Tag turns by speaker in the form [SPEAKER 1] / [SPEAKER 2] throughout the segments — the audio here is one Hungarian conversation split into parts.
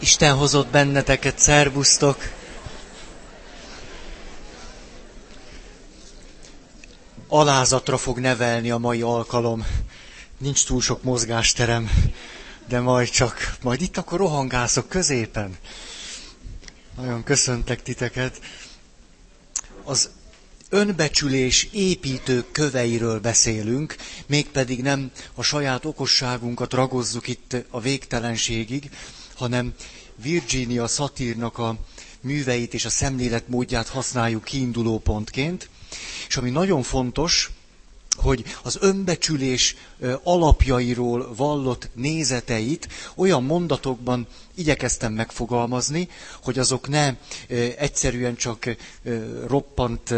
[SPEAKER 1] Isten hozott benneteket, szervusztok! Alázatra fog nevelni a mai alkalom. Nincs túl sok mozgásterem, de majd csak, majd itt akkor rohangászok középen. Nagyon köszöntek titeket. Az önbecsülés építő köveiről beszélünk, mégpedig nem a saját okosságunkat ragozzuk itt a végtelenségig, hanem Virginia Satírnak a műveit és a szemléletmódját használjuk kiinduló pontként. És ami nagyon fontos, hogy az önbecsülés alapjairól vallott nézeteit olyan mondatokban igyekeztem megfogalmazni, hogy azok ne egyszerűen csak roppant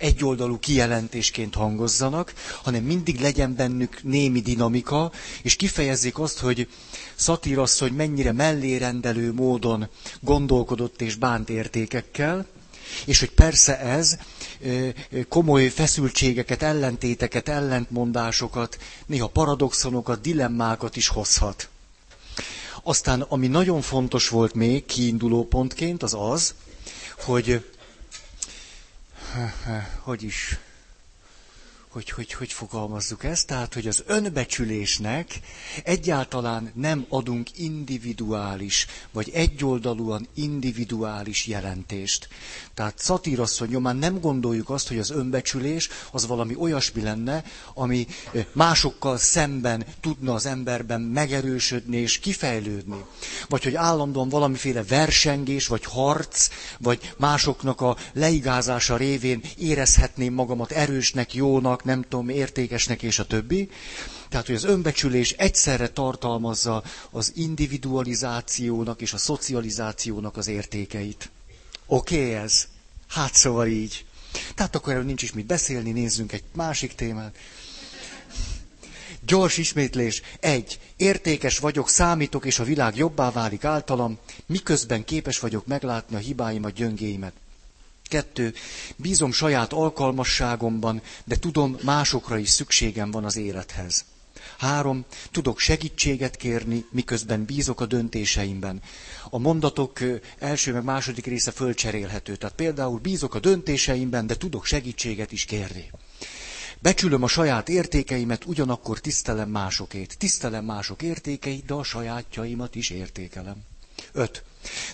[SPEAKER 1] egyoldalú kijelentésként hangozzanak, hanem mindig legyen bennük némi dinamika, és kifejezzék azt, hogy szatírasszony mennyire mellérendelő módon gondolkodott és bánt értékekkel, és hogy persze ez komoly feszültségeket, ellentéteket, ellentmondásokat, néha paradoxonokat, dilemmákat is hozhat. Aztán, ami nagyon fontos volt még kiinduló pontként, az az, hogy hogy is, hogy, hogy, hogy fogalmazzuk ezt, tehát, hogy az önbecsülésnek egyáltalán nem adunk individuális, vagy egyoldalúan individuális jelentést. Tehát szatírasszony nyomán nem gondoljuk azt, hogy az önbecsülés az valami olyasmi lenne, ami másokkal szemben tudna az emberben megerősödni és kifejlődni. Vagy hogy állandóan valamiféle versengés, vagy harc, vagy másoknak a leigázása révén érezhetném magamat erősnek, jónak, nem tudom, értékesnek és a többi. Tehát, hogy az önbecsülés egyszerre tartalmazza az individualizációnak és a szocializációnak az értékeit. Oké okay, ez? Hát szóval így. Tehát akkor erről nincs is mit beszélni, nézzünk egy másik témát. Gyors ismétlés. Egy. Értékes vagyok, számítok, és a világ jobbá válik általam, miközben képes vagyok meglátni a hibáimat, gyöngéimet. Kettő. Bízom saját alkalmasságomban, de tudom, másokra is szükségem van az élethez. Három, tudok segítséget kérni, miközben bízok a döntéseimben. A mondatok első meg második része fölcserélhető. Tehát például bízok a döntéseimben, de tudok segítséget is kérni. Becsülöm a saját értékeimet, ugyanakkor tisztelem másokét. Tisztelem mások értékeit, de a sajátjaimat is értékelem. Öt.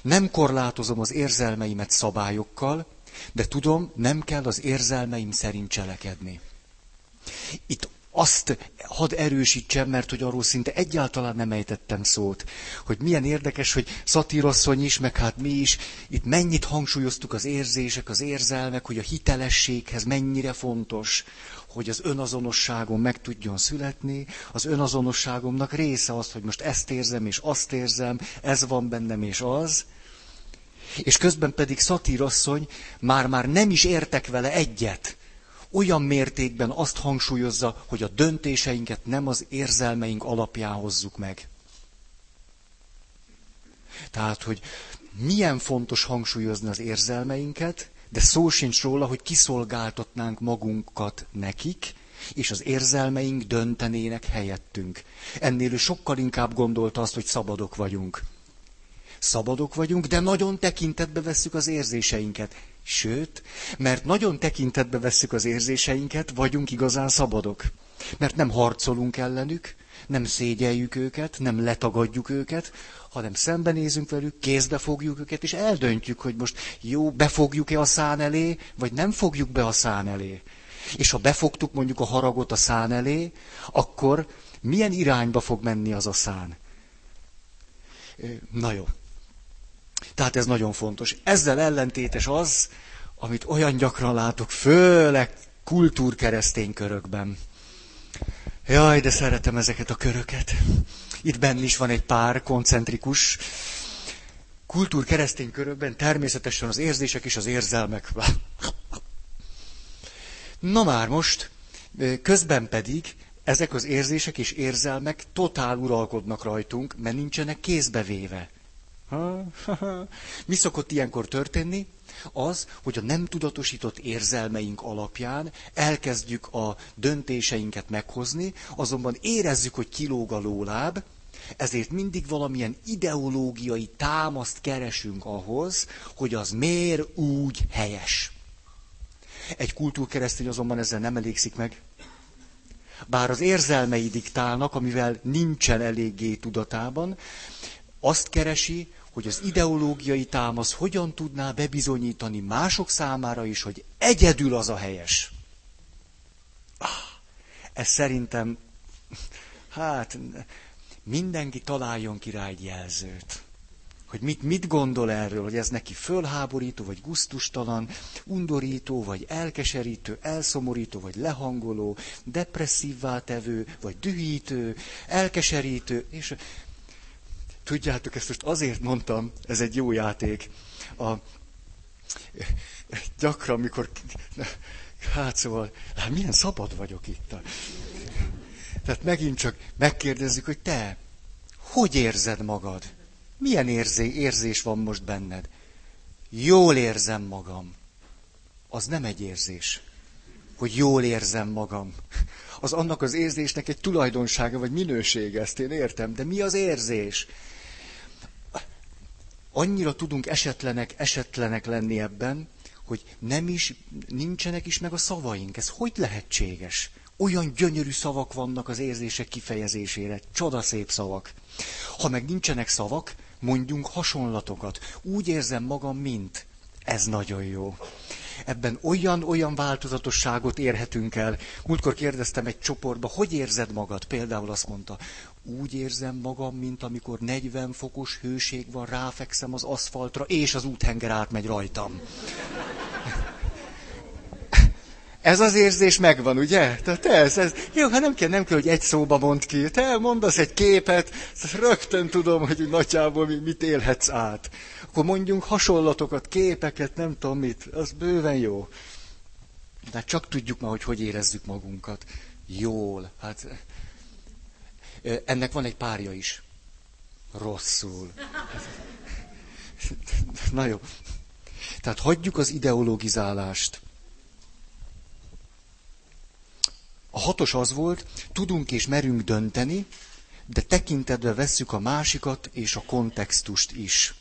[SPEAKER 1] Nem korlátozom az érzelmeimet szabályokkal, de tudom, nem kell az érzelmeim szerint cselekedni. Itt azt hadd erősítsem, mert hogy arról szinte egyáltalán nem ejtettem szót, hogy milyen érdekes, hogy szatírasszony is, meg hát mi is, itt mennyit hangsúlyoztuk az érzések, az érzelmek, hogy a hitelességhez mennyire fontos, hogy az önazonosságom meg tudjon születni, az önazonosságomnak része az, hogy most ezt érzem és azt érzem, ez van bennem és az, és közben pedig szatírasszony már-már nem is értek vele egyet, olyan mértékben azt hangsúlyozza, hogy a döntéseinket nem az érzelmeink alapján hozzuk meg. Tehát, hogy milyen fontos hangsúlyozni az érzelmeinket, de szó sincs róla, hogy kiszolgáltatnánk magunkat nekik, és az érzelmeink döntenének helyettünk. Ennél ő sokkal inkább gondolta azt, hogy szabadok vagyunk. Szabadok vagyunk, de nagyon tekintetbe vesszük az érzéseinket. Sőt, mert nagyon tekintetbe vesszük az érzéseinket, vagyunk igazán szabadok. Mert nem harcolunk ellenük, nem szégyeljük őket, nem letagadjuk őket, hanem szembenézünk velük, kézbe fogjuk őket, és eldöntjük, hogy most jó, befogjuk-e a szán elé, vagy nem fogjuk be a szán elé. És ha befogtuk mondjuk a haragot a szán elé, akkor milyen irányba fog menni az a szán? Na jó. Tehát ez nagyon fontos. Ezzel ellentétes az, amit olyan gyakran látok, főleg kultúrkeresztény körökben. Jaj, de szeretem ezeket a köröket. Itt benn is van egy pár koncentrikus. Kultúrkeresztény körökben természetesen az érzések és az érzelmek. Na már most, közben pedig ezek az érzések és érzelmek totál uralkodnak rajtunk, mert nincsenek kézbevéve. Mi szokott ilyenkor történni? Az, hogy a nem tudatosított érzelmeink alapján elkezdjük a döntéseinket meghozni, azonban érezzük, hogy kilóg a lóláb, Ezért mindig valamilyen ideológiai támaszt keresünk ahhoz, hogy az miért úgy helyes. Egy kultúrkeresztény azonban ezzel nem elégszik meg. Bár az érzelmei diktálnak, amivel nincsen eléggé tudatában, azt keresi, hogy az ideológiai támasz hogyan tudná bebizonyítani mások számára is, hogy egyedül az a helyes. Ah, ez szerintem, hát mindenki találjon ki rá egy jelzőt. Hogy mit, mit gondol erről, hogy ez neki fölháborító, vagy guztustalan, undorító, vagy elkeserítő, elszomorító, vagy lehangoló, depresszívvá tevő, vagy dühítő, elkeserítő, és tudjátok, ezt most azért mondtam, ez egy jó játék. A, gyakran, mikor, hát szóval, hát milyen szabad vagyok itt. Tehát megint csak megkérdezzük, hogy te, hogy érzed magad? Milyen érzé, érzés van most benned? Jól érzem magam. Az nem egy érzés, hogy jól érzem magam. Az annak az érzésnek egy tulajdonsága vagy minősége, ezt én értem. De mi az érzés? Annyira tudunk esetlenek, esetlenek lenni ebben, hogy nem is, nincsenek is meg a szavaink. Ez hogy lehetséges? Olyan gyönyörű szavak vannak az érzések kifejezésére, csodaszép szavak. Ha meg nincsenek szavak, mondjunk hasonlatokat. Úgy érzem magam, mint. Ez nagyon jó. Ebben olyan-olyan változatosságot érhetünk el. Múltkor kérdeztem egy csoportba, hogy érzed magad? Például azt mondta, úgy érzem magam, mint amikor 40 fokos hőség van, ráfekszem az aszfaltra, és az úthenger átmegy rajtam. Ez az érzés megvan, ugye? Tehát ez, ez, jó, hát nem kell, nem kell, hogy egy szóba mond ki. Te mondasz egy képet, rögtön tudom, hogy nagyjából mit élhetsz át. Akkor mondjunk hasonlatokat, képeket, nem tudom mit. Az bőven jó. De csak tudjuk már, hogy hogy érezzük magunkat. Jól. Hát ennek van egy párja is. Rosszul. Na jó. Tehát hagyjuk az ideologizálást. A hatos az volt, tudunk és merünk dönteni, de tekintetbe vesszük a másikat és a kontextust is.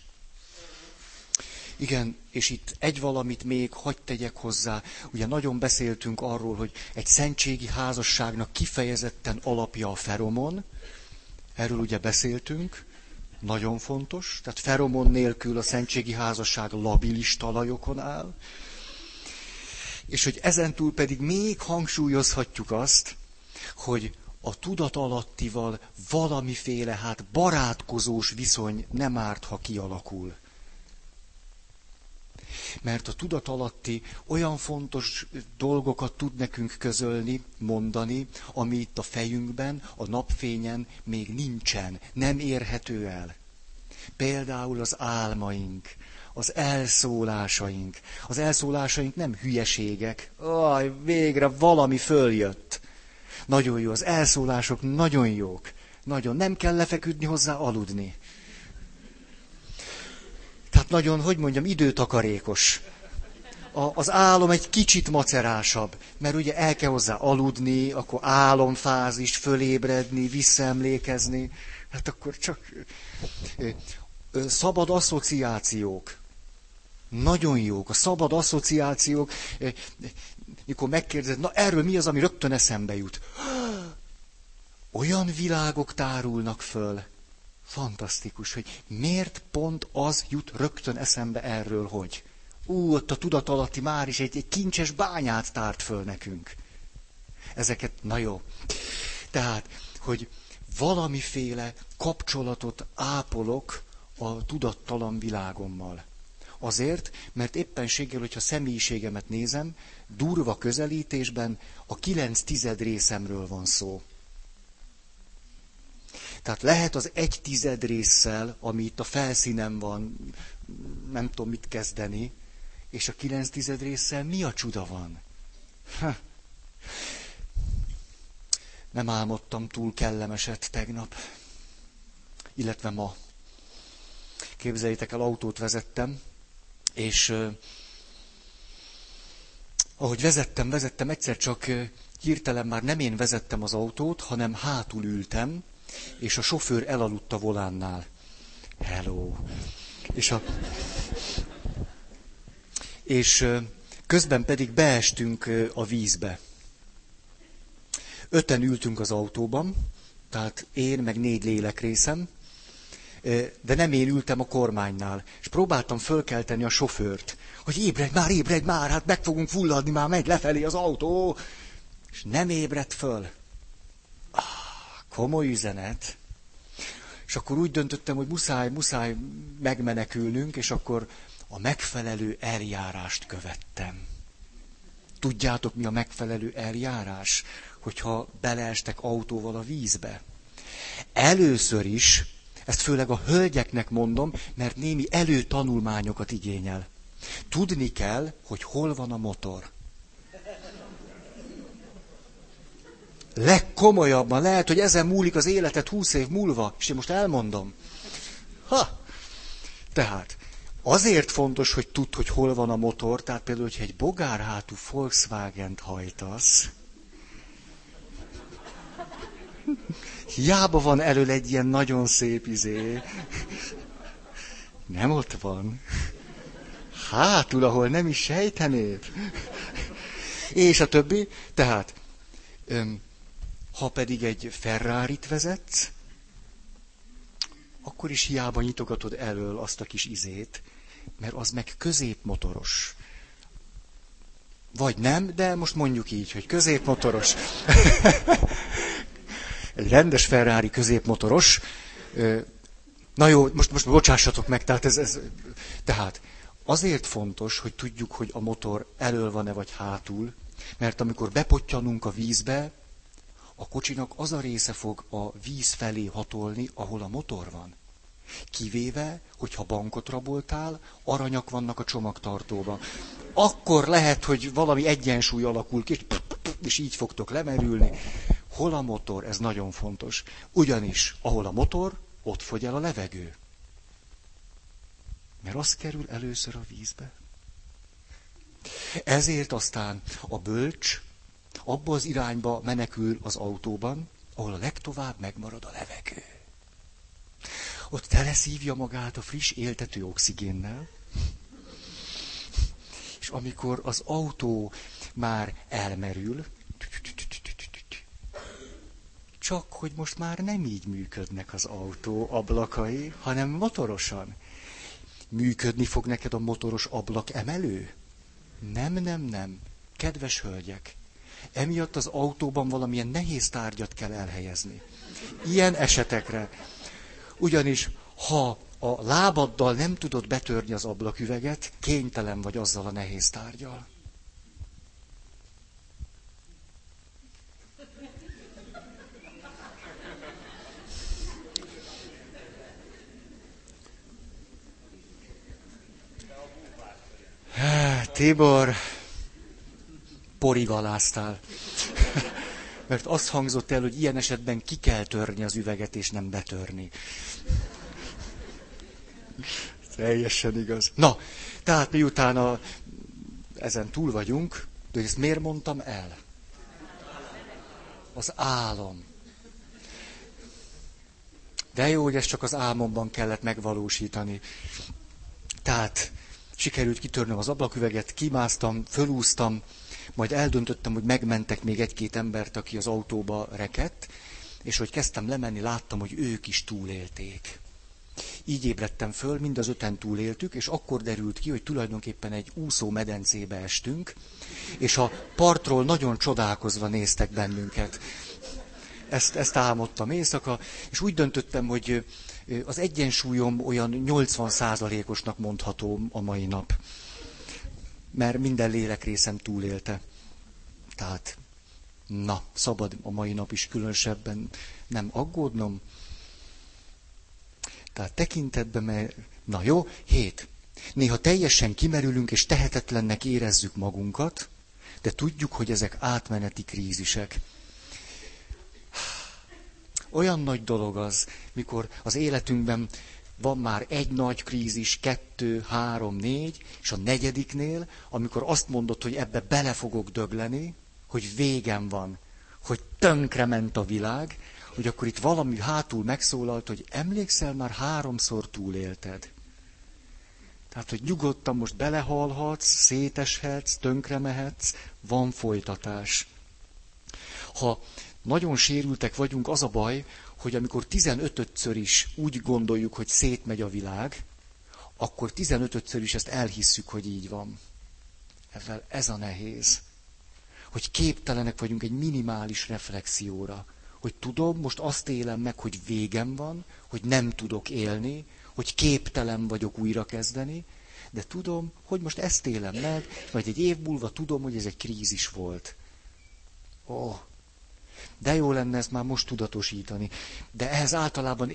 [SPEAKER 1] Igen, és itt egy valamit még hagyd tegyek hozzá. Ugye nagyon beszéltünk arról, hogy egy szentségi házasságnak kifejezetten alapja a feromon. Erről ugye beszéltünk. Nagyon fontos. Tehát feromon nélkül a szentségi házasság labilis talajokon áll. És hogy ezentúl pedig még hangsúlyozhatjuk azt, hogy a tudat alattival valamiféle hát barátkozós viszony nem árt, ha kialakul. Mert a tudat alatti olyan fontos dolgokat tud nekünk közölni, mondani, ami itt a fejünkben, a napfényen még nincsen, nem érhető el. Például az álmaink, az elszólásaink. Az elszólásaink nem hülyeségek. Aj, végre valami följött. Nagyon jó, az elszólások nagyon jók. Nagyon, nem kell lefeküdni hozzá aludni. Tehát nagyon, hogy mondjam, időtakarékos. A, az álom egy kicsit macerásabb, mert ugye el kell hozzá aludni, akkor álomfázis, fölébredni, visszaemlékezni. Hát akkor csak szabad asszociációk. Nagyon jók, a szabad asszociációk, mikor megkérdezed, na erről mi az, ami rögtön eszembe jut? Olyan világok tárulnak föl. Fantasztikus, hogy miért pont az jut rögtön eszembe erről, hogy ú, ott a tudatalatti már is egy, egy kincses bányát tárt föl nekünk. Ezeket, na jó. Tehát, hogy valamiféle kapcsolatot ápolok a tudattalan világommal. Azért, mert éppenséggel, hogyha személyiségemet nézem, durva közelítésben a kilenc tized részemről van szó. Tehát lehet az egy tized résszel, ami itt a felszínen van, nem tudom mit kezdeni, és a kilenc tized résszel mi a csuda van? Ha. Nem álmodtam túl kellemeset tegnap, illetve ma. Képzeljétek el, autót vezettem, és uh, ahogy vezettem, vezettem, egyszer csak uh, hirtelen már nem én vezettem az autót, hanem hátul ültem, és a sofőr elaludt a volánnál. Hello. És a... És közben pedig beestünk a vízbe. Öten ültünk az autóban, tehát én, meg négy lélekrészem, de nem én ültem a kormánynál, és próbáltam fölkelteni a sofőrt, hogy ébredj már, ébredj már, hát meg fogunk fulladni, már megy lefelé az autó, és nem ébredt föl. Komoly üzenet. És akkor úgy döntöttem, hogy muszáj, muszáj megmenekülnünk, és akkor a megfelelő eljárást követtem. Tudjátok, mi a megfelelő eljárás? Hogyha beleestek autóval a vízbe. Először is, ezt főleg a hölgyeknek mondom, mert némi előtanulmányokat igényel. Tudni kell, hogy hol van a motor. Legkomolyabban lehet, hogy ezen múlik az életet húsz év múlva, és én most elmondom. Ha! Tehát, azért fontos, hogy tudd, hogy hol van a motor, tehát például, hogyha egy bogárhátú Volkswagen-t hajtasz, hiába van elől egy ilyen nagyon szép izé. Nem ott van. Hátul, ahol nem is sejtenéd. És a többi. Tehát, öm, ha pedig egy Ferrari-t vezetsz, akkor is hiába nyitogatod elől azt a kis izét, mert az meg középmotoros. Vagy nem, de most mondjuk így, hogy középmotoros. egy rendes Ferrari középmotoros. Na jó, most, most bocsássatok meg, tehát ez, ez, tehát azért fontos, hogy tudjuk, hogy a motor elől van-e vagy hátul, mert amikor bepottyanunk a vízbe, a kocsinak az a része fog a víz felé hatolni, ahol a motor van. Kivéve, hogyha bankot raboltál, aranyak vannak a csomagtartóban. Akkor lehet, hogy valami egyensúly alakul ki, és így fogtok lemerülni. Hol a motor? Ez nagyon fontos. Ugyanis, ahol a motor, ott fogy el a levegő. Mert az kerül először a vízbe. Ezért aztán a bölcs abba az irányba menekül az autóban, ahol a legtovább megmarad a levegő. Ott teleszívja magát a friss éltető oxigénnel, és amikor az autó már elmerül, csak hogy most már nem így működnek az autó ablakai, hanem motorosan. Működni fog neked a motoros ablak emelő? Nem, nem, nem. Kedves hölgyek, emiatt az autóban valamilyen nehéz tárgyat kell elhelyezni. Ilyen esetekre. Ugyanis, ha a lábaddal nem tudod betörni az ablaküveget, kénytelen vagy azzal a nehéz tárgyal. Tibor, porigaláztál. Mert azt hangzott el, hogy ilyen esetben ki kell törni az üveget, és nem betörni. Teljesen igaz. Na, tehát miután a, ezen túl vagyunk, de ezt miért mondtam el? Az álom. De jó, hogy ezt csak az álmomban kellett megvalósítani. Tehát Sikerült kitörnöm az ablaküveget, kimásztam, fölúztam, majd eldöntöttem, hogy megmentek még egy-két embert, aki az autóba rekett, és hogy kezdtem lemenni, láttam, hogy ők is túlélték. Így ébredtem föl, mind az öten túléltük, és akkor derült ki, hogy tulajdonképpen egy úszó medencébe estünk, és a partról nagyon csodálkozva néztek bennünket. Ezt, ezt álmodtam éjszaka, és úgy döntöttem, hogy az egyensúlyom olyan 80 százalékosnak mondható a mai nap. Mert minden lélekrészem túlélte. Tehát, na, szabad a mai nap is különösebben nem aggódnom. Tehát tekintetben, mert... Na jó, hét. Néha teljesen kimerülünk és tehetetlennek érezzük magunkat, de tudjuk, hogy ezek átmeneti krízisek. Olyan nagy dolog az, mikor az életünkben van már egy nagy krízis, kettő, három, négy, és a negyediknél, amikor azt mondod, hogy ebbe bele fogok dögleni, hogy végem van, hogy tönkrement a világ, hogy akkor itt valami hátul megszólalt, hogy emlékszel, már háromszor túlélted. Tehát, hogy nyugodtan most belehalhatsz, széteshetsz, tönkremehetsz, van folytatás. Ha nagyon sérültek vagyunk, az a baj, hogy amikor 15-ször is úgy gondoljuk, hogy szétmegy a világ, akkor 15-ször is ezt elhisszük, hogy így van. Ezzel ez a nehéz. Hogy képtelenek vagyunk egy minimális reflexióra. Hogy tudom, most azt élem meg, hogy végem van, hogy nem tudok élni, hogy képtelen vagyok újrakezdeni, de tudom, hogy most ezt élem meg, vagy egy év múlva tudom, hogy ez egy krízis volt. Ó, oh, de jó lenne ezt már most tudatosítani. De ehhez általában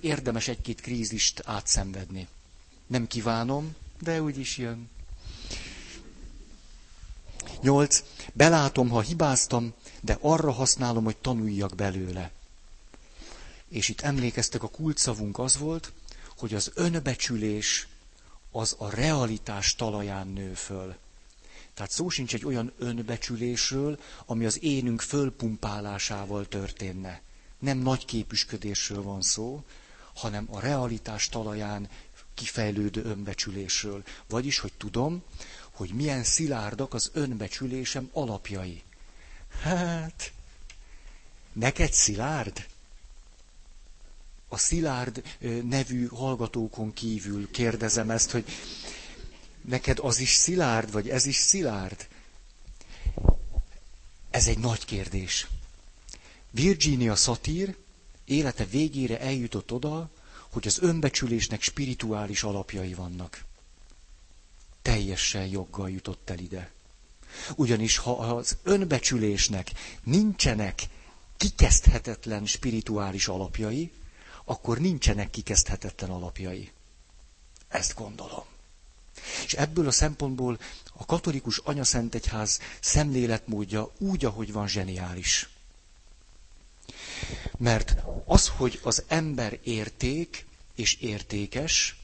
[SPEAKER 1] érdemes egy-két krízist átszenvedni. Nem kívánom, de úgy is jön. Nyolc. Belátom, ha hibáztam, de arra használom, hogy tanuljak belőle. És itt emlékeztek, a kulcsszavunk az volt, hogy az önbecsülés az a realitás talaján nő föl. Tehát szó sincs egy olyan önbecsülésről, ami az énünk fölpumpálásával történne. Nem nagy képüsködésről van szó, hanem a realitás talaján kifejlődő önbecsülésről. Vagyis, hogy tudom, hogy milyen szilárdak az önbecsülésem alapjai. Hát, neked szilárd? A szilárd nevű hallgatókon kívül kérdezem ezt, hogy neked az is szilárd, vagy ez is szilárd? Ez egy nagy kérdés. Virginia Satir élete végére eljutott oda, hogy az önbecsülésnek spirituális alapjai vannak. Teljesen joggal jutott el ide. Ugyanis ha az önbecsülésnek nincsenek kikezdhetetlen spirituális alapjai, akkor nincsenek kikezdhetetlen alapjai. Ezt gondolom. És ebből a szempontból a katolikus anyaszentegyház szemléletmódja úgy, ahogy van, zseniális. Mert az, hogy az ember érték és értékes,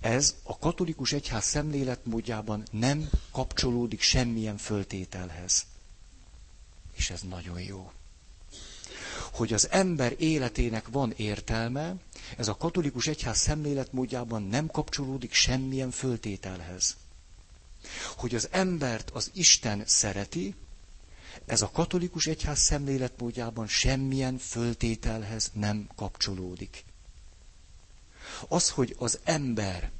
[SPEAKER 1] ez a katolikus egyház szemléletmódjában nem kapcsolódik semmilyen föltételhez. És ez nagyon jó. Hogy az ember életének van értelme, ez a katolikus egyház szemléletmódjában nem kapcsolódik semmilyen föltételhez. Hogy az embert az Isten szereti, ez a katolikus egyház szemléletmódjában semmilyen föltételhez nem kapcsolódik. Az, hogy az ember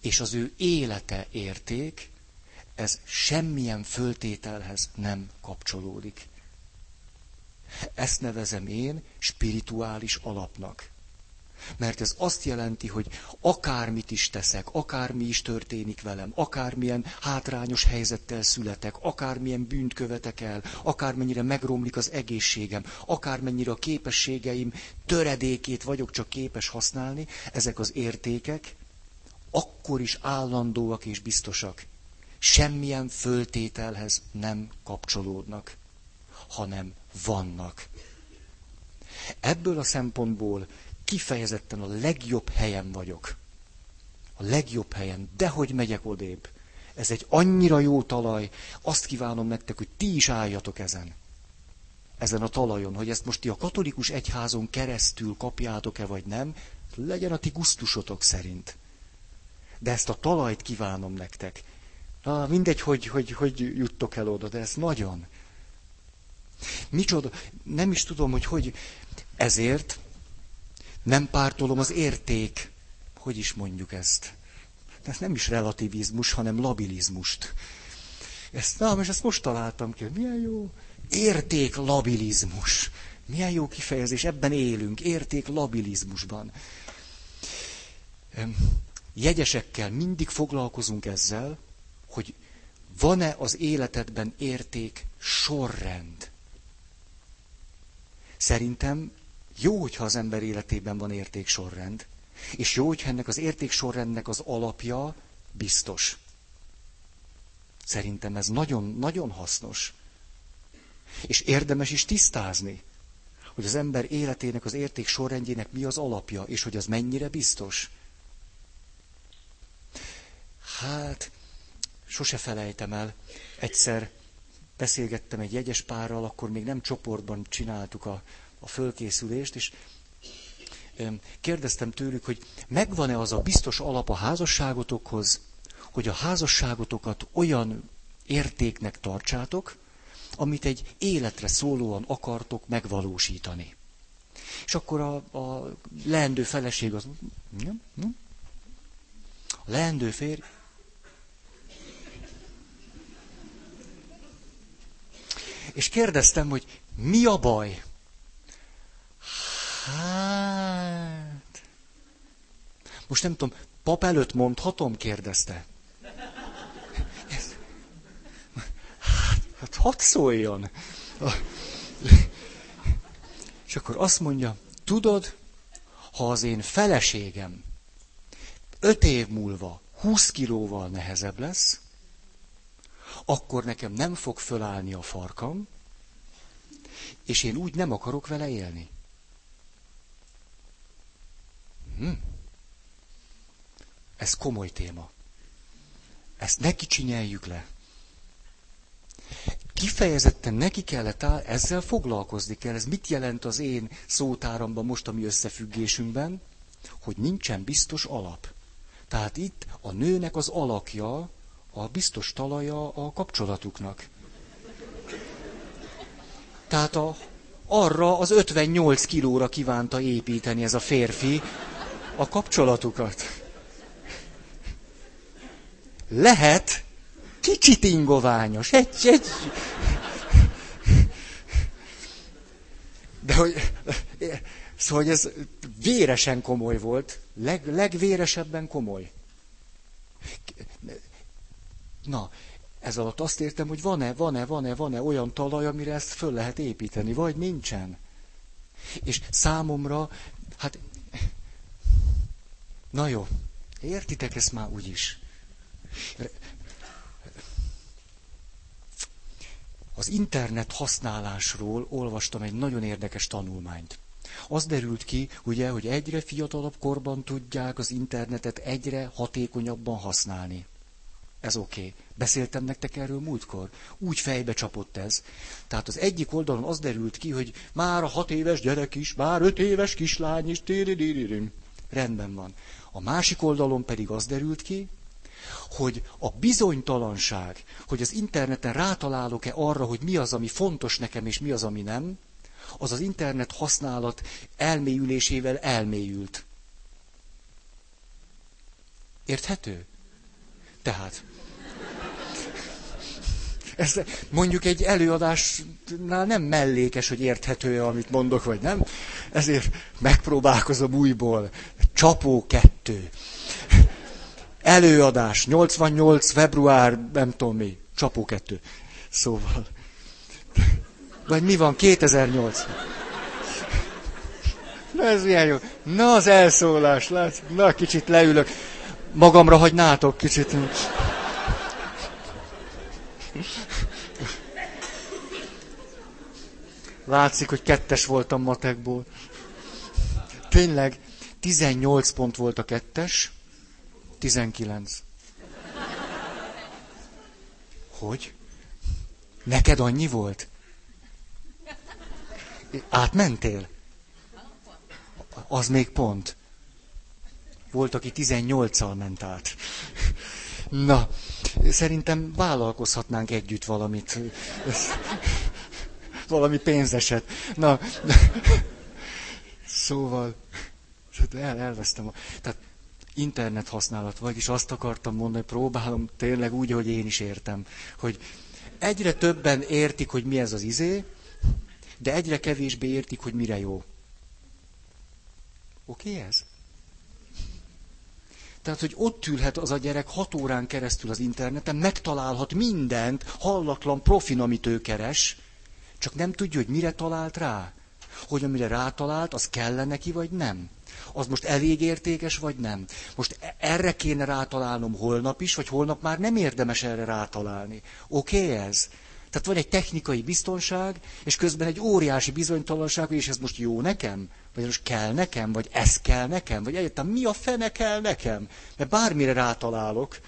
[SPEAKER 1] és az ő élete érték, ez semmilyen föltételhez nem kapcsolódik. Ezt nevezem én spirituális alapnak. Mert ez azt jelenti, hogy akármit is teszek, akármi is történik velem, akármilyen hátrányos helyzettel születek, akármilyen bűnt követek el, akármennyire megromlik az egészségem, akármennyire a képességeim töredékét vagyok csak képes használni, ezek az értékek akkor is állandóak és biztosak. Semmilyen föltételhez nem kapcsolódnak, hanem vannak. Ebből a szempontból kifejezetten a legjobb helyen vagyok. A legjobb helyen. Dehogy megyek odébb. Ez egy annyira jó talaj. Azt kívánom nektek, hogy ti is álljatok ezen. Ezen a talajon, hogy ezt most ti a katolikus egyházon keresztül kapjátok-e vagy nem, legyen a ti gusztusotok szerint. De ezt a talajt kívánom nektek. Na, mindegy, hogy, hogy, hogy juttok el oda, de ez nagyon. Micsoda, nem is tudom, hogy hogy. Ezért nem pártolom az érték, hogy is mondjuk ezt. Ez nem is relativizmus, hanem labilizmust. Ezt, na, és ezt most találtam ki, milyen jó. Érték labilizmus. Milyen jó kifejezés, ebben élünk, érték labilizmusban. Jegyesekkel mindig foglalkozunk ezzel, hogy van-e az életedben érték sorrend. Szerintem jó, hogyha az ember életében van értéksorrend, és jó, hogyha ennek az értéksorrendnek az alapja biztos. Szerintem ez nagyon, nagyon hasznos. És érdemes is tisztázni, hogy az ember életének az értéksorrendjének mi az alapja, és hogy az mennyire biztos. Hát, sose felejtem el. Egyszer beszélgettem egy jegyes párral, akkor még nem csoportban csináltuk a a fölkészülést, és kérdeztem tőlük, hogy megvan-e az a biztos alap a házasságotokhoz, hogy a házasságotokat olyan értéknek tartsátok, amit egy életre szólóan akartok megvalósítani. És akkor a, a leendő feleség az... Nem, nem. A leendő férj... És kérdeztem, hogy mi a baj? Hát... Most nem tudom, pap előtt mondhatom? kérdezte. Hát, hát hadd szóljon. És akkor azt mondja, tudod, ha az én feleségem öt év múlva 20 kilóval nehezebb lesz, akkor nekem nem fog fölállni a farkam, és én úgy nem akarok vele élni. Hm. Ez komoly téma. Ezt ne kicsinyeljük le. Kifejezetten neki kellett áll, ezzel foglalkozni kell. Ez mit jelent az én szótáramban most a mi összefüggésünkben? Hogy nincsen biztos alap. Tehát itt a nőnek az alakja, a biztos talaja a kapcsolatuknak. Tehát a, arra az 58 kilóra kívánta építeni ez a férfi a kapcsolatukat. Lehet kicsit ingoványos, egy, egy. De hogy, szóval hogy ez véresen komoly volt, leg, legvéresebben komoly. Na, ez alatt azt értem, hogy van-e, van-e, van-e, van-e olyan talaj, amire ezt föl lehet építeni, vagy nincsen. És számomra, hát, na jó, értitek ezt már úgyis. Az internet használásról olvastam egy nagyon érdekes tanulmányt. Az derült ki, ugye, hogy egyre fiatalabb korban tudják az internetet egyre hatékonyabban használni. Ez oké. Okay. Beszéltem nektek erről múltkor? Úgy fejbe csapott ez. Tehát az egyik oldalon az derült ki, hogy már a hat éves gyerek is, már öt éves kislány is, rendben van. A másik oldalon pedig az derült ki, hogy a bizonytalanság, hogy az interneten rátalálok-e arra, hogy mi az, ami fontos nekem, és mi az, ami nem, az az internet használat elmélyülésével elmélyült. Érthető? Tehát, ez mondjuk egy előadásnál nem mellékes, hogy érthető amit mondok, vagy nem. Ezért megpróbálkozom újból. Csapó kettő. Előadás, 88. február, nem tudom mi, csapó kettő. Szóval. Vagy mi van, 2008. Na ez milyen jó. Na az elszólás, lát. Na kicsit leülök. Magamra hagynátok kicsit. Látszik, hogy kettes voltam matekból. Tényleg, 18 pont volt a kettes, 19. Hogy? Neked annyi volt? Átmentél? Az még pont. Volt, aki 18-al ment át. Na, szerintem vállalkozhatnánk együtt valamit. Valami pénzeset. Na, szóval, el, elvesztem. A, tehát internet használat, vagyis azt akartam mondani, próbálom tényleg úgy, hogy én is értem, hogy egyre többen értik, hogy mi ez az izé, de egyre kevésbé értik, hogy mire jó. Oké okay, ez? Tehát, hogy ott ülhet az a gyerek hat órán keresztül az interneten, megtalálhat mindent, hallatlan profin, amit ő keres, csak nem tudja, hogy mire talált rá. Hogy amire rátalált, az kellene neki, vagy nem. Az most elég értékes, vagy nem. Most e- erre kéne rátalálnom holnap is, vagy holnap már nem érdemes erre rátalálni. Oké okay, ez? Tehát van egy technikai biztonság, és közben egy óriási bizonytalanság, hogy és ez most jó nekem? Vagy most kell nekem? Vagy ez kell nekem? Vagy egyáltalán mi a fene kell nekem? Mert bármire rátalálok,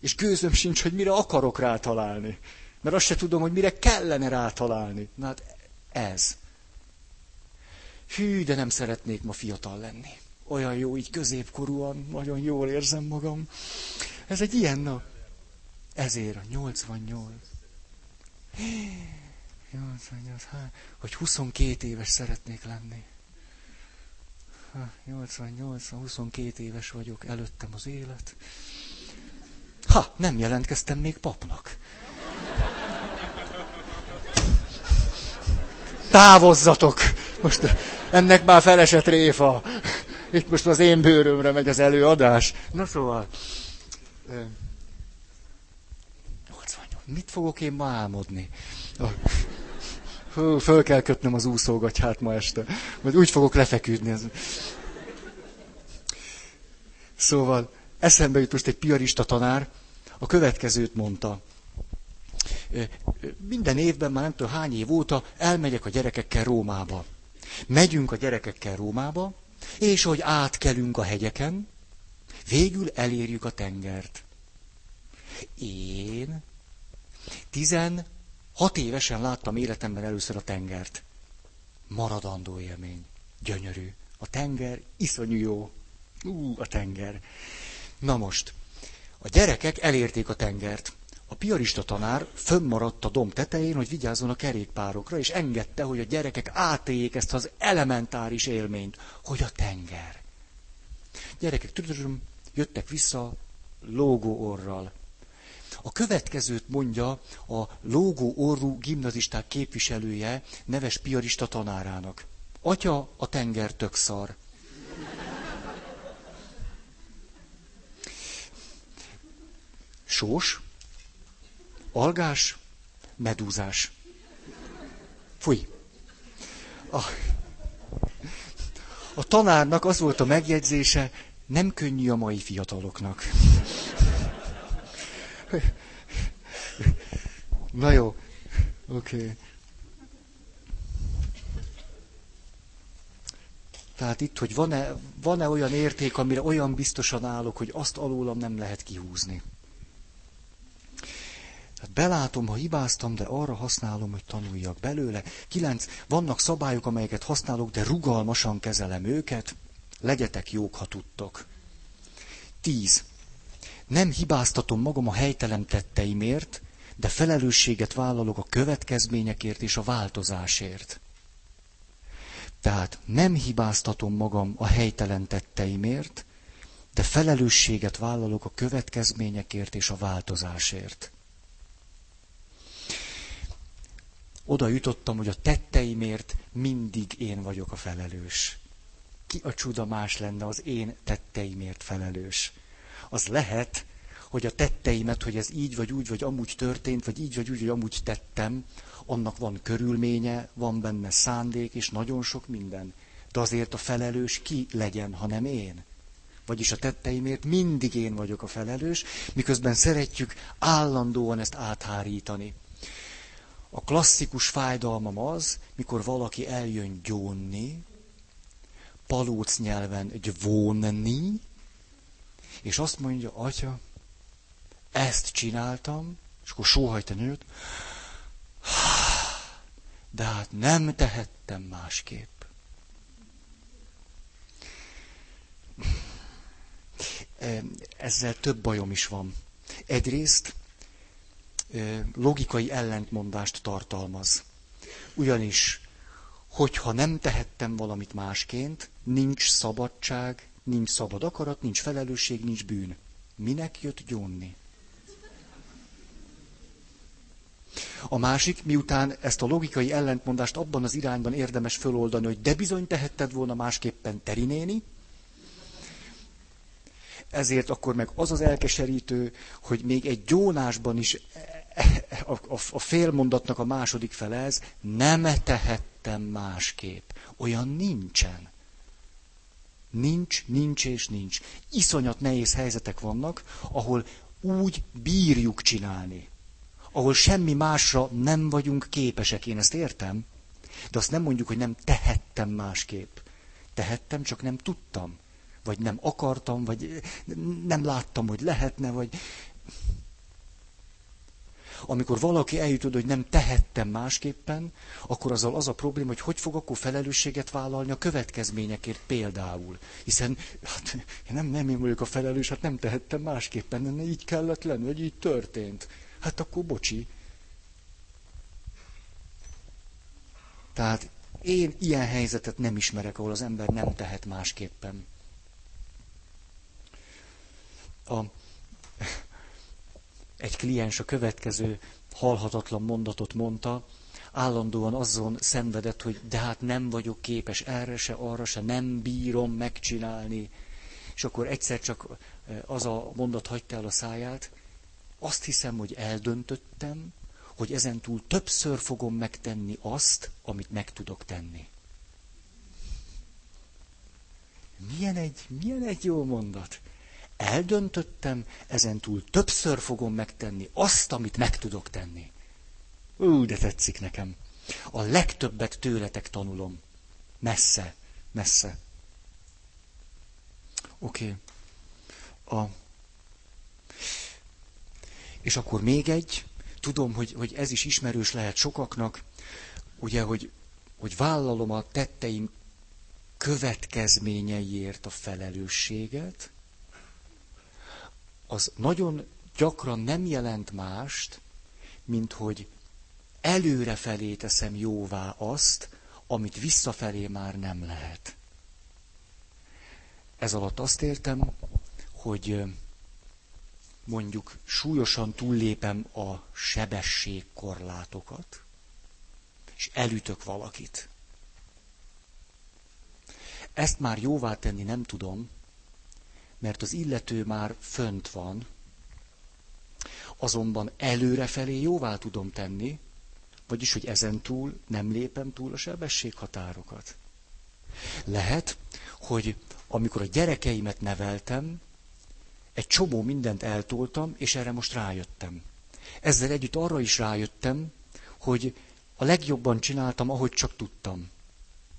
[SPEAKER 1] és gőzöm sincs, hogy mire akarok rátalálni. Mert azt se tudom, hogy mire kellene rátalálni. Na hát ez. Hű, de nem szeretnék ma fiatal lenni. Olyan jó, így középkorúan, nagyon jól érzem magam. Ez egy ilyen nap. Ezért a 88. 88, hát, hogy 22 éves szeretnék lenni. 88, 22 éves vagyok, előttem az élet. Ha, nem jelentkeztem még papnak. Távozzatok! Most ennek már felesett réfa. Itt most az én bőrömre megy az előadás. Na szóval... 88. Mit fogok én ma álmodni? Föl kell kötnöm az úszógatyát ma este. Vagy úgy fogok lefeküdni. Szóval eszembe jut most egy piarista tanár, a következőt mondta. Minden évben, már nem tudom hány év óta elmegyek a gyerekekkel Rómába. Megyünk a gyerekekkel Rómába, és hogy átkelünk a hegyeken, végül elérjük a tengert. Én tizen Hat évesen láttam életemben először a tengert. Maradandó élmény. Gyönyörű. A tenger iszonyú jó. Ú, a tenger. Na most, a gyerekek elérték a tengert. A piarista tanár fönnmaradt a domb tetején, hogy vigyázzon a kerékpárokra, és engedte, hogy a gyerekek átéljék ezt az elementáris élményt, hogy a tenger. Gyerekek jöttek vissza lógó orral. A következőt mondja a lógó orrú gimnazisták képviselője, neves piarista tanárának. Atya, a tenger tök szar. Sós, algás, medúzás. Fúj. A, a tanárnak az volt a megjegyzése, nem könnyű a mai fiataloknak. Na jó, oké. Okay. Tehát itt, hogy van-e, van-e olyan érték, amire olyan biztosan állok, hogy azt alólam nem lehet kihúzni. Hát belátom, ha hibáztam, de arra használom, hogy tanuljak belőle. Kilenc, vannak szabályok, amelyeket használok, de rugalmasan kezelem őket. Legyetek jók, ha tudtok. Tíz. Nem hibáztatom magam a helytelen tetteimért, de felelősséget vállalok a következményekért és a változásért. Tehát nem hibáztatom magam a helytelen tetteimért, de felelősséget vállalok a következményekért és a változásért. Oda jutottam, hogy a tetteimért mindig én vagyok a felelős. Ki a csuda más lenne az én tetteimért felelős? az lehet, hogy a tetteimet, hogy ez így vagy úgy, vagy amúgy történt, vagy így vagy úgy, vagy amúgy tettem, annak van körülménye, van benne szándék, és nagyon sok minden. De azért a felelős ki legyen, ha nem én? Vagyis a tetteimért mindig én vagyok a felelős, miközben szeretjük állandóan ezt áthárítani. A klasszikus fájdalmam az, mikor valaki eljön gyónni, palóc nyelven gyvónni, és azt mondja, atya, ezt csináltam, és akkor sóhajt a nőt, de hát nem tehettem másképp. Ezzel több bajom is van. Egyrészt logikai ellentmondást tartalmaz. Ugyanis, hogyha nem tehettem valamit másként, nincs szabadság, Nincs szabad akarat, nincs felelősség, nincs bűn. Minek jött gyónni? A másik, miután ezt a logikai ellentmondást abban az irányban érdemes föloldani, hogy de bizony tehetted volna másképpen terinéni, ezért akkor meg az az elkeserítő, hogy még egy gyónásban is a, a, a félmondatnak a második fele ez, nem tehettem másképp. Olyan nincsen. Nincs, nincs és nincs. Iszonyat nehéz helyzetek vannak, ahol úgy bírjuk csinálni. Ahol semmi másra nem vagyunk képesek. Én ezt értem. De azt nem mondjuk, hogy nem tehettem másképp. Tehettem, csak nem tudtam. Vagy nem akartam, vagy nem láttam, hogy lehetne, vagy... amikor valaki eljutod, hogy nem tehettem másképpen, akkor azzal az a probléma, hogy hogy fog akkor felelősséget vállalni a következményekért például. Hiszen hát, nem, nem én vagyok a felelős, hát nem tehettem másképpen, így kellett lenni, vagy így történt. Hát akkor bocsi. Tehát én ilyen helyzetet nem ismerek, ahol az ember nem tehet másképpen. A, egy kliens a következő halhatatlan mondatot mondta, állandóan azon szenvedett, hogy de hát nem vagyok képes erre se, arra se, nem bírom megcsinálni. És akkor egyszer csak eh, az a mondat hagyta el a száját, azt hiszem, hogy eldöntöttem, hogy ezentúl többször fogom megtenni azt, amit meg tudok tenni. Milyen egy, milyen egy jó mondat. Eldöntöttem, ezentúl többször fogom megtenni azt, amit meg tudok tenni. Ú, de tetszik nekem. A legtöbbet tőletek tanulom. Messze, messze. Oké. A... És akkor még egy, tudom, hogy, hogy ez is ismerős lehet sokaknak, ugye, hogy, hogy vállalom a tetteim következményeiért a felelősséget, az nagyon gyakran nem jelent mást, mint hogy előrefelé teszem jóvá azt, amit visszafelé már nem lehet. Ez alatt azt értem, hogy mondjuk súlyosan túllépem a sebességkorlátokat, és elütök valakit. Ezt már jóvá tenni nem tudom, mert az illető már fönt van, azonban előrefelé jóvá tudom tenni, vagyis, hogy ezen túl nem lépem túl a sebességhatárokat. Lehet, hogy amikor a gyerekeimet neveltem, egy csomó mindent eltoltam, és erre most rájöttem. Ezzel együtt arra is rájöttem, hogy a legjobban csináltam, ahogy csak tudtam.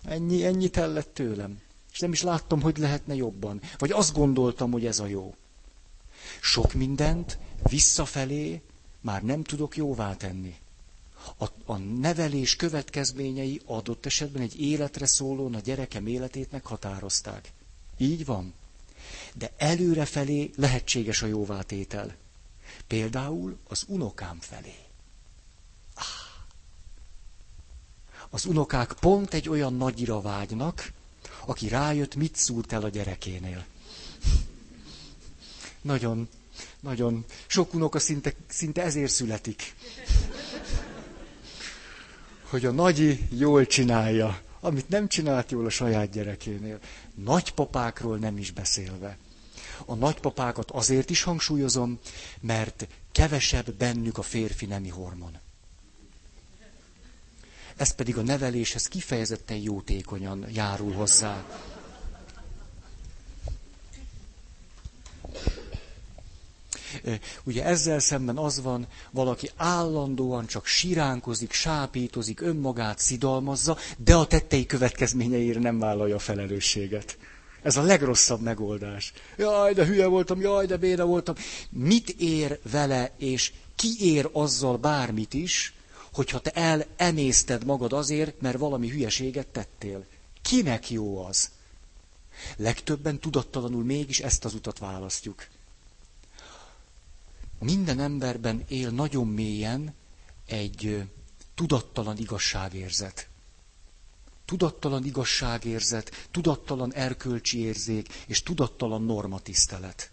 [SPEAKER 1] Ennyi, ennyi tellett tőlem. És nem is láttam, hogy lehetne jobban. Vagy azt gondoltam, hogy ez a jó. Sok mindent visszafelé már nem tudok jóvá tenni. A, a nevelés következményei adott esetben egy életre szólón a gyerekem életét meghatározták. Így van. De előrefelé lehetséges a jóvátétel. Például az unokám felé. Ah. Az unokák pont egy olyan nagyira vágynak, aki rájött, mit szúrt el a gyerekénél. Nagyon, nagyon. Sok unoka szinte, szinte ezért születik. Hogy a nagyi jól csinálja, amit nem csinált jól a saját gyerekénél. Nagypapákról nem is beszélve. A nagypapákat azért is hangsúlyozom, mert kevesebb bennük a férfi nemi hormon. Ez pedig a neveléshez kifejezetten jótékonyan járul hozzá. Ugye ezzel szemben az van, valaki állandóan csak siránkozik, sápítozik, önmagát szidalmazza, de a tettei következményeire nem vállalja a felelősséget. Ez a legrosszabb megoldás. Jaj, de hülye voltam, jaj, de béna voltam. Mit ér vele, és ki ér azzal bármit is, hogyha te elemészted magad azért, mert valami hülyeséget tettél? Kinek jó az? Legtöbben tudattalanul mégis ezt az utat választjuk. Minden emberben él nagyon mélyen egy tudattalan igazságérzet tudattalan igazságérzet, tudattalan erkölcsi érzék és tudattalan normatisztelet.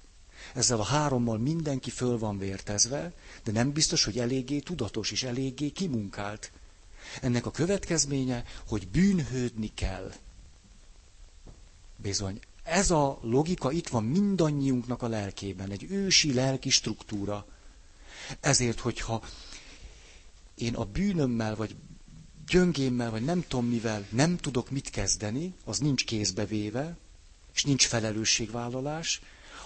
[SPEAKER 1] Ezzel a hárommal mindenki föl van vértezve, de nem biztos, hogy eléggé tudatos és eléggé kimunkált. Ennek a következménye, hogy bűnhődni kell. Bizony, ez a logika itt van mindannyiunknak a lelkében, egy ősi lelki struktúra. Ezért, hogyha én a bűnömmel vagy gyöngémmel, vagy nem tudom mivel nem tudok mit kezdeni, az nincs kézbe véve, és nincs felelősségvállalás,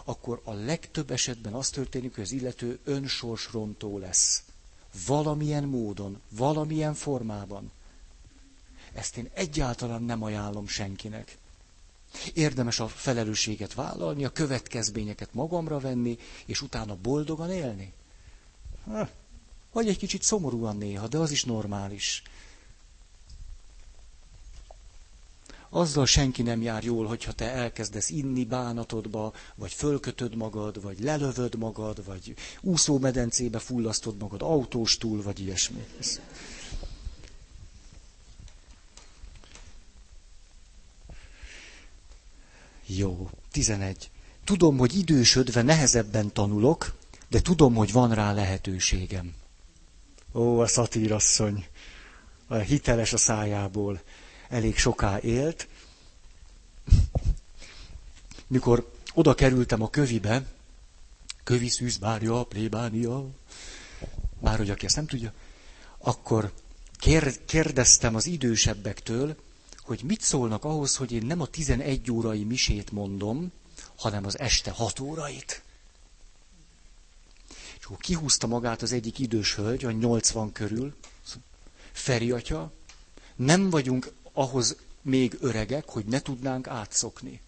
[SPEAKER 1] akkor a legtöbb esetben az történik, hogy az illető önsorsrontó lesz. Valamilyen módon, valamilyen formában. Ezt én egyáltalán nem ajánlom senkinek. Érdemes a felelősséget vállalni, a következményeket magamra venni, és utána boldogan élni. Ha, Vagy egy kicsit szomorúan néha, de az is normális. Azzal senki nem jár jól, hogyha te elkezdesz inni bánatodba, vagy fölkötöd magad, vagy lelövöd magad, vagy úszómedencébe fullasztod magad autóstól, vagy ilyesmi. Jó, 11. Tudom, hogy idősödve nehezebben tanulok, de tudom, hogy van rá lehetőségem. Ó, a szatírasszony, hiteles a szájából, elég soká élt. Mikor oda kerültem a kövibe, kövi szűzbárja, plébánia, már hogy aki ezt nem tudja, akkor kérdeztem az idősebbektől, hogy mit szólnak ahhoz, hogy én nem a 11 órai misét mondom, hanem az este 6 órait. És akkor kihúzta magát az egyik idős hölgy, a 80 körül, Feri atya, nem vagyunk ahhoz még öregek, hogy ne tudnánk átszokni.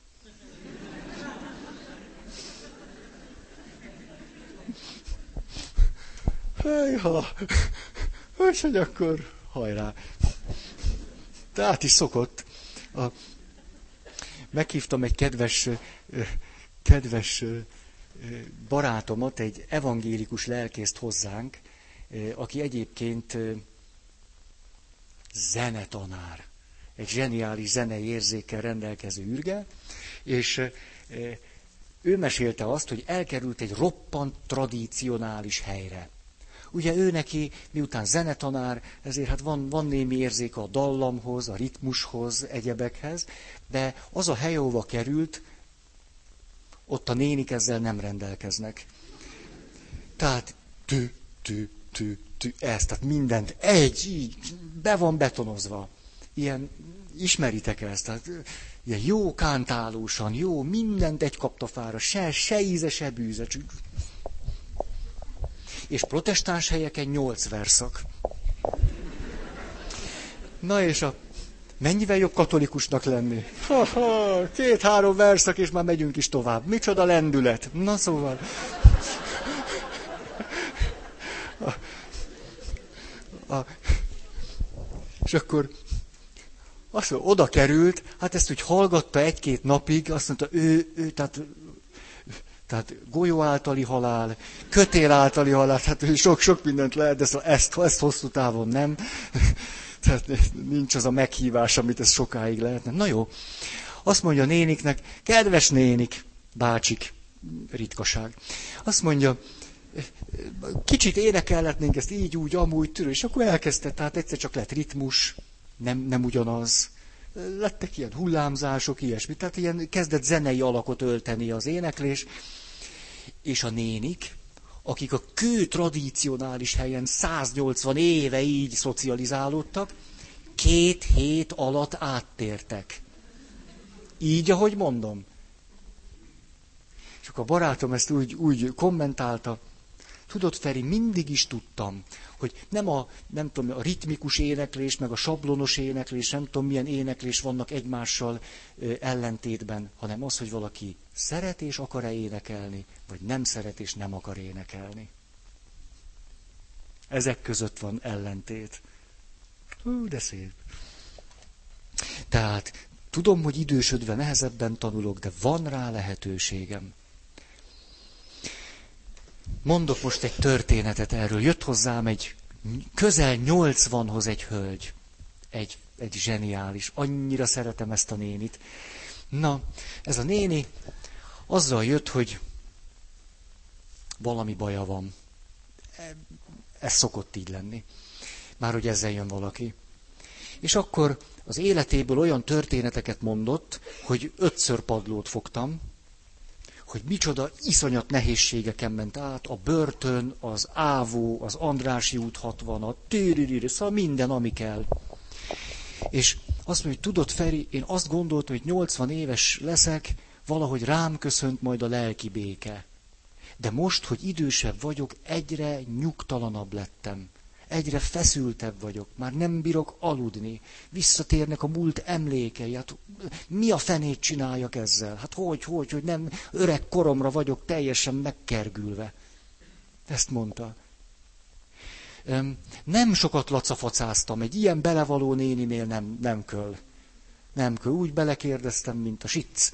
[SPEAKER 1] Hejha! hogy akkor hajrá! De át is szokott. A... Meghívtam egy kedves, kedves barátomat, egy evangélikus lelkészt hozzánk, aki egyébként zenetanár, egy zseniális zenei érzékkel rendelkező űrge, és ő mesélte azt, hogy elkerült egy roppant tradicionális helyre. Ugye ő neki, miután zenetanár, ezért hát van, van némi érzéke a dallamhoz, a ritmushoz, egyebekhez, de az a hely, ahova került, ott a nénik ezzel nem rendelkeznek. Tehát tü, tü, tü, tü, ez, tehát mindent egy, így, be van betonozva. Ilyen, ismeritek ezt, tehát ilyen jó kántálósan, jó, mindent egy kaptafára, se, se íze, se bűze, csak és protestáns helyeken nyolc verszak. Na és a mennyivel jobb katolikusnak lenni? két-három verszak, és már megyünk is tovább. Micsoda lendület. Na szóval. A, a, és akkor azt mondja, oda került, hát ezt úgy hallgatta egy-két napig, azt mondta, ő, ő tehát tehát golyó általi halál, kötél általi halál, tehát sok-sok mindent lehet, de szóval ezt, ezt hosszú távon nem. Tehát nincs az a meghívás, amit ez sokáig lehetne. Na jó, azt mondja néniknek, kedves nénik, bácsik, ritkaság. Azt mondja, kicsit énekelhetnénk ezt így, úgy, amúgy, tűrő, és akkor elkezdte, tehát egyszer csak lett ritmus, nem, nem ugyanaz. Lettek ilyen hullámzások, ilyesmi. Tehát ilyen kezdett zenei alakot ölteni az éneklés, és a nénik, akik a kő tradicionális helyen 180 éve így szocializálódtak, két hét alatt áttértek. Így, ahogy mondom. És akkor a barátom ezt úgy, úgy kommentálta, tudod, Feri, mindig is tudtam, hogy nem a, nem tudom, a ritmikus éneklés, meg a sablonos éneklés, nem tudom milyen éneklés vannak egymással ellentétben, hanem az, hogy valaki szeret és akar-e énekelni, vagy nem szeret és nem akar énekelni. Ezek között van ellentét. Hú, de szép. Tehát tudom, hogy idősödve nehezebben tanulok, de van rá lehetőségem. Mondok most egy történetet erről. Jött hozzám egy közel 80-hoz egy hölgy. Egy, egy zseniális. Annyira szeretem ezt a nénit. Na, ez a néni azzal jött, hogy valami baja van. Ez szokott így lenni. Már hogy ezzel jön valaki. És akkor az életéből olyan történeteket mondott, hogy ötször padlót fogtam, hogy micsoda iszonyat nehézségeken ment át, a börtön, az ávó, az Andrási út 60, a tűrűrűrű, szóval minden, ami kell. És azt mondja, hogy tudod, Feri, én azt gondoltam, hogy 80 éves leszek, valahogy rám köszönt majd a lelki béke. De most, hogy idősebb vagyok, egyre nyugtalanabb lettem. Egyre feszültebb vagyok, már nem bírok aludni, visszatérnek a múlt emlékei. Hát mi a fenét csináljak ezzel? Hát hogy, hogy, hogy nem öreg koromra vagyok teljesen megkergülve. Ezt mondta. Nem sokat lacafacáztam, egy ilyen belevaló néninél nem, nem köl. Nem köl. Úgy belekérdeztem, mint a sic.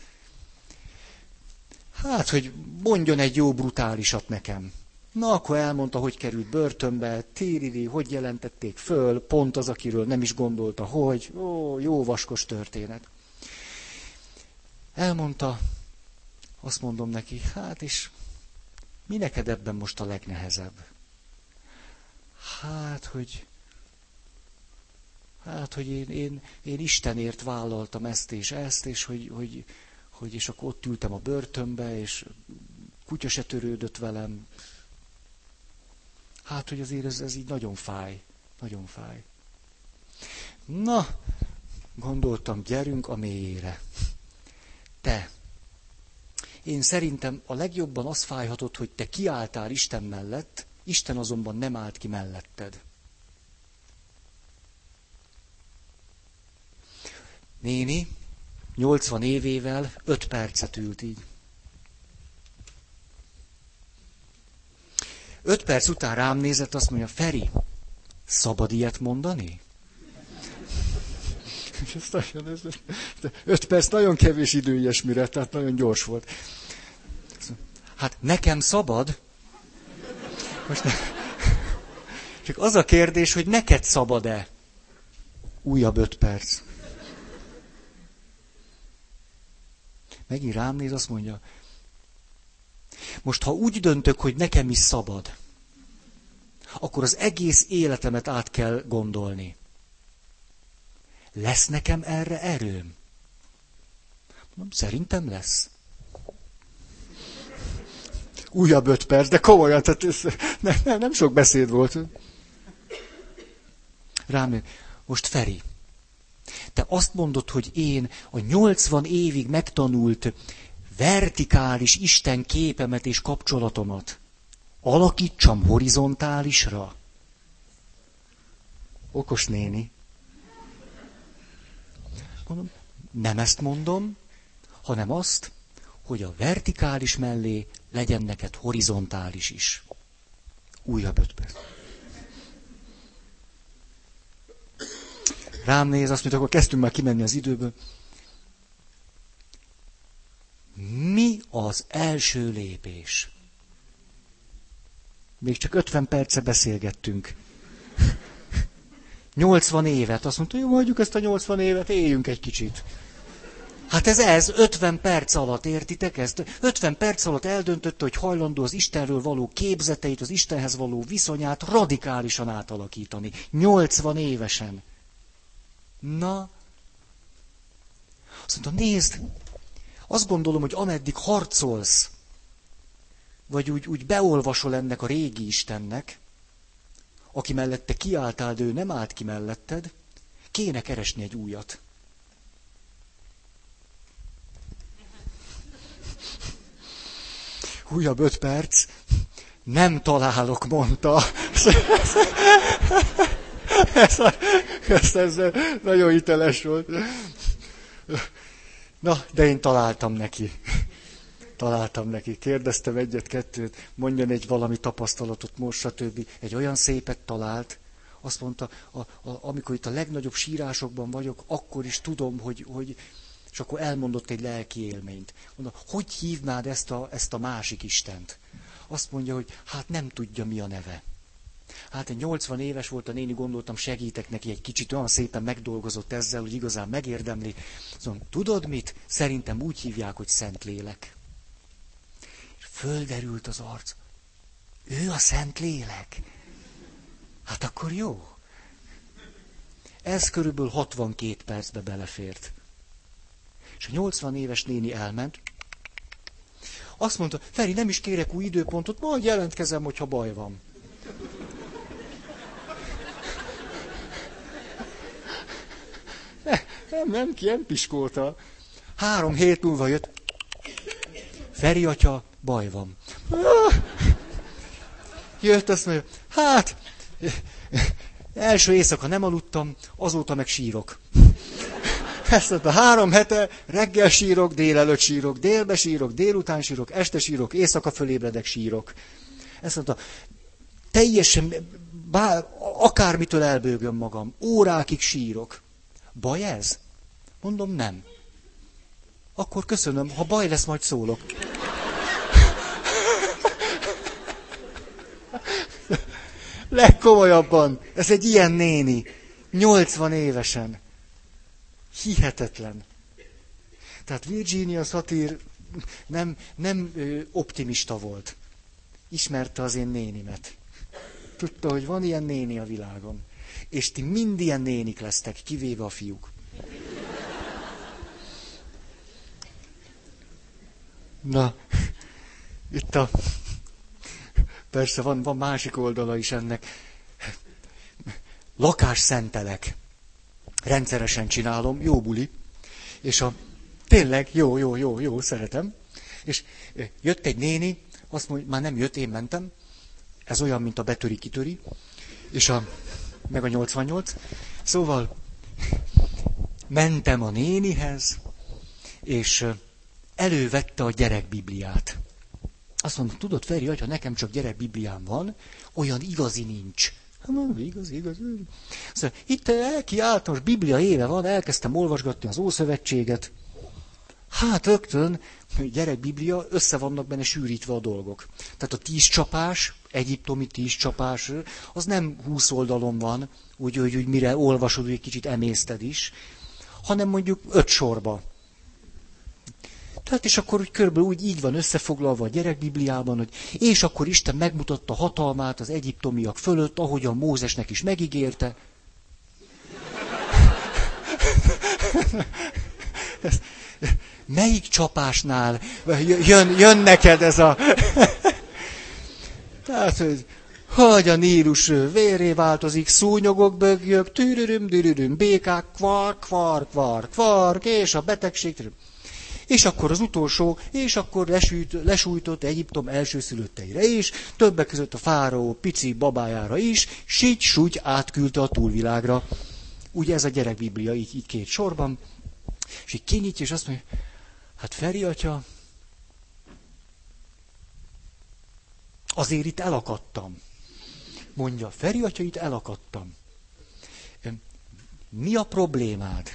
[SPEAKER 1] Hát, hogy mondjon egy jó brutálisat nekem. Na, akkor elmondta, hogy került börtönbe, tíriri, hogy jelentették föl, pont az, akiről nem is gondolta, hogy, ó, jó vaskos történet. Elmondta, azt mondom neki, hát is, mi neked ebben most a legnehezebb? Hát, hogy, hát, hogy én, én, én Istenért vállaltam ezt és ezt, és hogy, hogy, hogy és akkor ott ültem a börtönbe, és kutya se törődött velem. Hát, hogy azért ez, ez így nagyon fáj. Nagyon fáj. Na, gondoltam, gyerünk a mélyére. Te, én szerintem a legjobban az fájhatott, hogy te kiálltál Isten mellett, Isten azonban nem állt ki melletted. Néni, 80 évével 5 percet ült így. 5 perc után rám nézett, azt mondja, Feri, szabad ilyet mondani? Öt perc nagyon kevés idő ilyesmire, tehát nagyon gyors volt. Hát nekem szabad. Most ne... Csak az a kérdés, hogy neked szabad-e? Újabb öt perc. Megint rám néz, azt mondja, most ha úgy döntök, hogy nekem is szabad, akkor az egész életemet át kell gondolni. Lesz nekem erre erőm? Mondom, szerintem lesz. Újabb öt perc, de komolyan, tehát ez, nem, nem, nem sok beszéd volt. Rám, most Feri, te azt mondod, hogy én a 80 évig megtanult vertikális Isten képemet és kapcsolatomat alakítsam horizontálisra? Okos néni. Mondom, nem ezt mondom, hanem azt, hogy a vertikális mellé legyen neked horizontális is. Újabb öt perc. Rám néz, azt mondja, akkor kezdtünk már kimenni az időből. Mi az első lépés? Még csak 50 perce beszélgettünk. 80 évet. Azt mondta, jó, hagyjuk ezt a 80 évet, éljünk egy kicsit. Hát ez ez, 50 perc alatt, értitek ezt? 50 perc alatt eldöntötte, hogy hajlandó az Istenről való képzeteit, az Istenhez való viszonyát radikálisan átalakítani. 80 évesen. Na, azt mondta, nézd, azt gondolom, hogy ameddig harcolsz, vagy úgy, úgy beolvasol ennek a régi Istennek, aki mellette kiálltál, de ő nem állt ki melletted, kéne keresni egy újat. Újabb öt perc. Nem találok, mondta. ez, ez, ez nagyon hiteles volt. Na, de én találtam neki. Találtam neki. Kérdeztem egyet-kettőt, mondjon egy valami tapasztalatot most, stb. Egy olyan szépet talált, azt mondta, a, a, amikor itt a legnagyobb sírásokban vagyok, akkor is tudom, hogy, hogy és akkor elmondott egy lelki élményt. Mondom, hogy hívnád ezt a, ezt a másik Istent? Azt mondja, hogy hát nem tudja, mi a neve. Hát egy 80 éves volt a néni, gondoltam, segítek neki egy kicsit, olyan szépen megdolgozott ezzel, hogy igazán megérdemli. Szóval, tudod mit? Szerintem úgy hívják, hogy Szentlélek. És földerült az arc. Ő a Szentlélek? Hát akkor jó. Ez körülbelül 62 percbe belefért. És a 80 éves néni elment. Azt mondta, Feri, nem is kérek új időpontot, majd jelentkezem, hogyha baj van. Nem, nem, ki nem piskolta. Három hét múlva jött. Feri atya, baj van. Jött, azt mondja, hát, első éjszaka nem aludtam, azóta meg sírok. Ezt mondta, három hete, reggel sírok, délelőtt sírok, délbe sírok, délután sírok, este sírok, éjszaka fölébredek, sírok. Ezt mondta, teljesen, bár, akármitől elbőgöm magam, órákig sírok. Baj ez? Mondom, nem. Akkor köszönöm, ha baj lesz, majd szólok. Legkomolyabban, ez egy ilyen néni, 80 évesen. Hihetetlen. Tehát Virginia Satir nem, nem ö, optimista volt. Ismerte az én nénimet. Tudta, hogy van ilyen néni a világon. És ti mind ilyen nénik lesztek, kivéve a fiúk. Na, itt a... Persze van, van másik oldala is ennek. Lakás szentelek. Rendszeresen csinálom, jó buli. És a tényleg jó, jó, jó, jó, szeretem. És jött egy néni, azt mondja, már nem jött, én mentem. Ez olyan, mint a betöri kitöri. És a, meg a 88. Szóval mentem a nénihez, és elővette a gyerekbibliát. Azt mondom, tudod, Feri, hogyha nekem csak gyerekbibliám van, olyan igazi nincs. Hát igaz, igaz. Szóval, itt elki általános biblia éve van, elkezdtem olvasgatni az Ószövetséget. Hát rögtön, gyerekbiblia, össze vannak benne sűrítve a dolgok. Tehát a tíz csapás, egyiptomi tíz csapás, az nem húsz oldalon van, úgy, hogy, hogy mire olvasod, hogy egy kicsit emészted is, hanem mondjuk öt sorba. Tehát és akkor úgy körülbelül úgy így van összefoglalva a gyerekbibliában, hogy és akkor Isten megmutatta hatalmát az egyiptomiak fölött, ahogy a Mózesnek is megígérte. Melyik csapásnál jön, jön neked ez a... Tehát, hogy hogy a Nílus véré változik, szúnyogok, bögjök, tűrürüm, dürürüm, békák, kvark, kvark, kvark, kvark, és a betegség, tűrüm. És akkor az utolsó, és akkor lesült, lesújtott Egyiptom elsőszülötteire is, többek között a fáraó pici babájára is, sígy súgy átküldte a túlvilágra. Ugye ez a gyerekbiblia, így, így két sorban. És így kinyitja, és azt mondja, hát Feri atya, azért itt elakadtam. Mondja, Feri atya, itt elakadtam. Mi a problémád?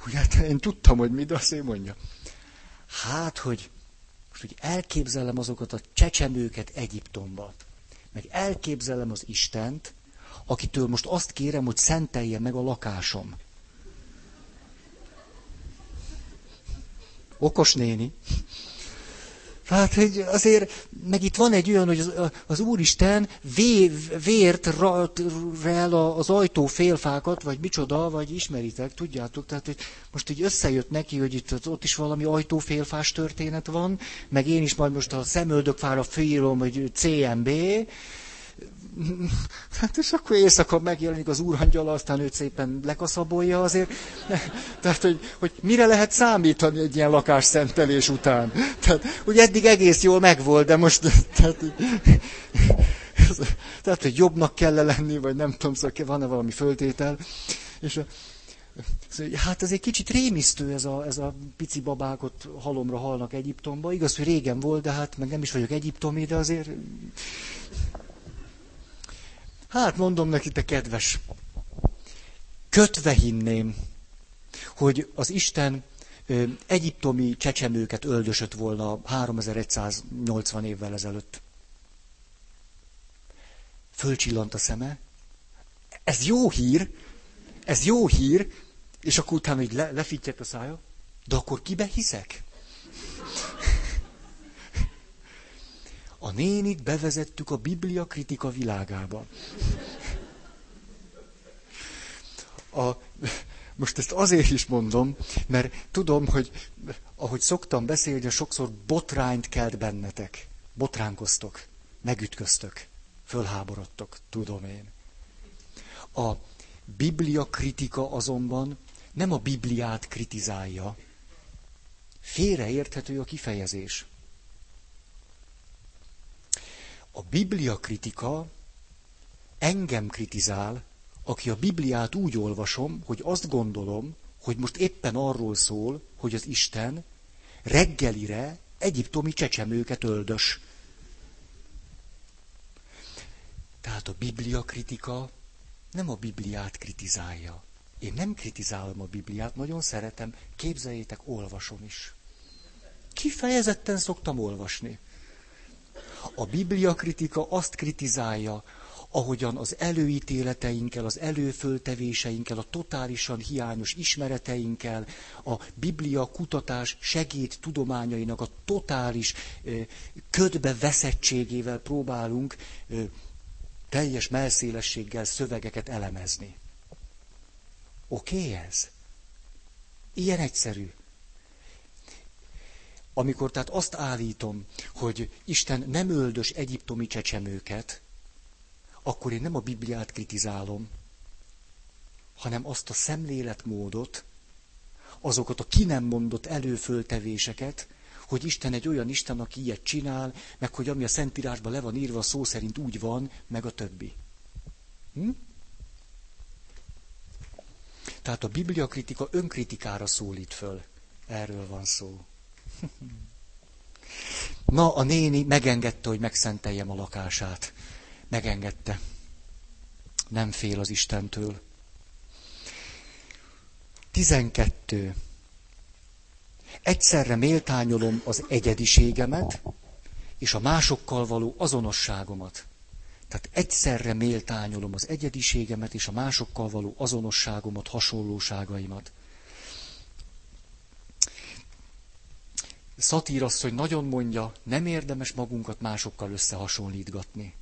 [SPEAKER 1] Hogy hát én tudtam, hogy mi, de azt én mondja. Hát, hogy most hogy elképzelem azokat a csecsemőket Egyiptomba, meg elképzelem az Istent, akitől most azt kérem, hogy szentelje meg a lakásom. Okos néni. Hát, hogy azért, meg itt van egy olyan, hogy az, az Úristen vé, vért rel az ajtó félfákat, vagy micsoda, vagy ismeritek, tudjátok, tehát hogy most így összejött neki, hogy itt ott is valami ajtófélfás történet van, meg én is majd most a szemöldökfára félom, hogy CMB, Hát és akkor éjszaka megjelenik az úrhangyala, aztán őt szépen lekaszabolja azért. Tehát, hogy, hogy mire lehet számítani egy ilyen lakásszentelés után. Tehát, hogy eddig egész jól megvolt, de most... Tehát, tehát hogy jobbnak kell -e lenni, vagy nem tudom, szóval van-e valami föltétel. És szóval, hát ez egy kicsit rémisztő ez a, ez a pici babák halomra halnak Egyiptomba. Igaz, hogy régen volt, de hát meg nem is vagyok egyiptomi, de azért Hát mondom neki, te kedves, kötve hinném, hogy az Isten ö, egyiptomi csecsemőket öldösött volna 3180 évvel ezelőtt. Fölcsillant a szeme. Ez jó hír, ez jó hír, és akkor utána így le, lefittyett a szája. De akkor kibe hiszek? A nénit bevezettük a Biblia kritika világába. A, most ezt azért is mondom, mert tudom, hogy ahogy szoktam beszélni, sokszor botrányt kelt bennetek. Botránkoztok, megütköztök, fölháborodtok, tudom én. A Biblia kritika azonban nem a Bibliát kritizálja. Félreérthető a kifejezés. A Biblia kritika engem kritizál, aki a Bibliát úgy olvasom, hogy azt gondolom, hogy most éppen arról szól, hogy az Isten reggelire egyiptomi csecsemőket öldös. Tehát a Biblia kritika nem a Bibliát kritizálja. Én nem kritizálom a Bibliát, nagyon szeretem, képzeljétek, olvasom is. Kifejezetten szoktam olvasni. A Biblia kritika azt kritizálja, ahogyan az előítéleteinkkel, az előföltevéseinkkel, a totálisan hiányos ismereteinkkel, a Biblia kutatás segít tudományainak a totális ködbe veszettségével próbálunk teljes melszélességgel szövegeket elemezni. Oké okay ez? Ilyen egyszerű. Amikor tehát azt állítom, hogy Isten nem öldös egyiptomi csecsemőket, akkor én nem a Bibliát kritizálom, hanem azt a szemléletmódot, azokat a ki nem mondott előföltevéseket, hogy Isten egy olyan Isten, aki ilyet csinál, meg hogy ami a Szentírásban le van írva, szó szerint úgy van, meg a többi. Hm? Tehát a Biblia kritika önkritikára szólít föl. Erről van szó. Na, a néni megengedte, hogy megszenteljem a lakását. Megengedte. Nem fél az Istentől. 12. Egyszerre méltányolom az egyediségemet és a másokkal való azonosságomat. Tehát egyszerre méltányolom az egyediségemet és a másokkal való azonosságomat, hasonlóságaimat. Szatír hogy nagyon mondja, nem érdemes magunkat másokkal összehasonlítgatni.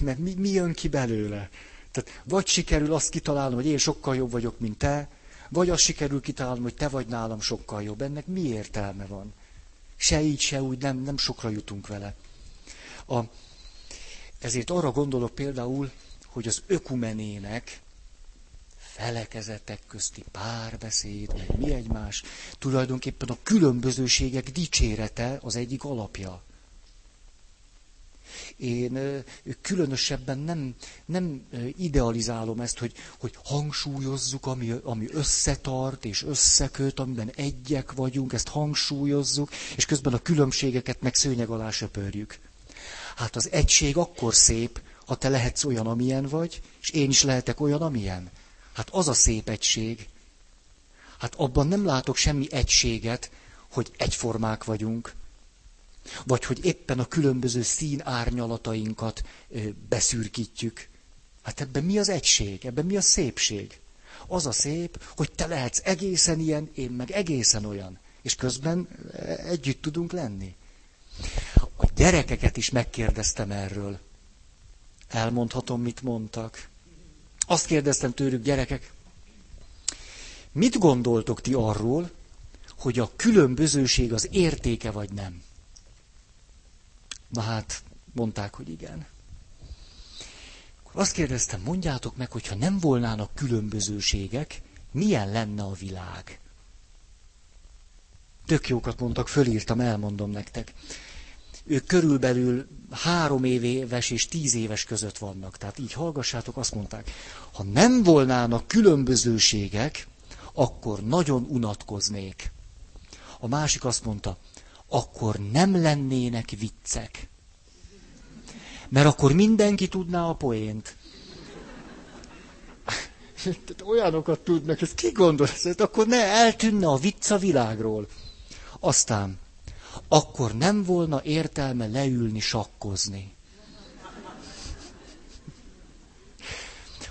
[SPEAKER 1] Mert mi, mi jön ki belőle? Tehát vagy sikerül azt kitalálnom, hogy én sokkal jobb vagyok, mint te, vagy azt sikerül kitalálnom, hogy te vagy nálam sokkal jobb. Ennek mi értelme van? Se így, se úgy, nem, nem sokra jutunk vele. A, ezért arra gondolok például, hogy az ökumenének felekezetek közti párbeszéd, meg mi egymás, tulajdonképpen a különbözőségek dicsérete az egyik alapja. Én különösebben nem, nem idealizálom ezt, hogy, hogy hangsúlyozzuk, ami, ami összetart és összeköt, amiben egyek vagyunk, ezt hangsúlyozzuk, és közben a különbségeket meg szőnyeg alá söpörjük. Hát az egység akkor szép, ha te lehetsz olyan, amilyen vagy, és én is lehetek olyan, amilyen. Hát az a szép egység. Hát abban nem látok semmi egységet, hogy egyformák vagyunk, vagy hogy éppen a különböző szín árnyalatainkat beszürkítjük. Hát ebben mi az egység, ebben mi a szépség? Az a szép, hogy te lehetsz egészen ilyen, én meg egészen olyan. És közben együtt tudunk lenni. A gyerekeket is megkérdeztem erről. Elmondhatom, mit mondtak. Azt kérdeztem tőlük, gyerekek, mit gondoltok ti arról, hogy a különbözőség az értéke vagy nem? Na hát, mondták, hogy igen. Akkor azt kérdeztem, mondjátok meg, hogyha nem volnának különbözőségek, milyen lenne a világ? Tök jókat mondtak, fölírtam, elmondom nektek. Ők körülbelül három éves és tíz éves között vannak. Tehát így hallgassátok, azt mondták, ha nem volnának különbözőségek, akkor nagyon unatkoznék. A másik azt mondta, akkor nem lennének viccek. Mert akkor mindenki tudná a poént. Olyanokat tudnak, ezt ki gondol, ezt akkor ne eltűnne a vicc a világról. Aztán, akkor nem volna értelme leülni sakkozni.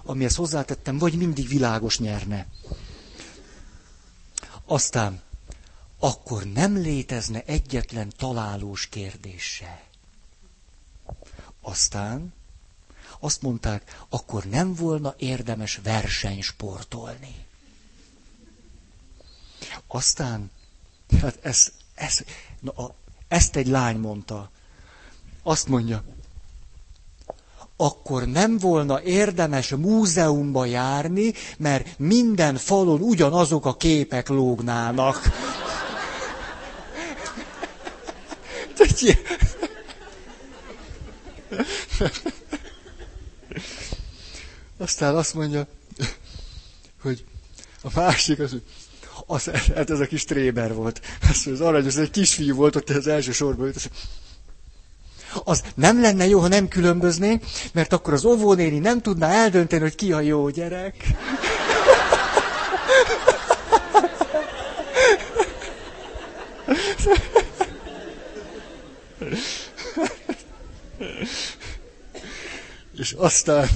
[SPEAKER 1] Amihez hozzátettem, vagy mindig világos nyerne. Aztán, akkor nem létezne egyetlen találós kérdése. Aztán azt mondták, akkor nem volna érdemes versenysportolni. Aztán, hát ez, ez, na, a, ezt egy lány mondta. Azt mondja, akkor nem volna érdemes múzeumba járni, mert minden falon ugyanazok a képek lógnának. Aztán azt mondja, hogy a másik az, hogy az, hát ez a kis tréber volt. Azt az arany, az egy kisfiú volt, ott az első sorban jött. Az nem lenne jó, ha nem különböznénk, mert akkor az óvónéni nem tudná eldönteni, hogy ki a jó gyerek. És aztán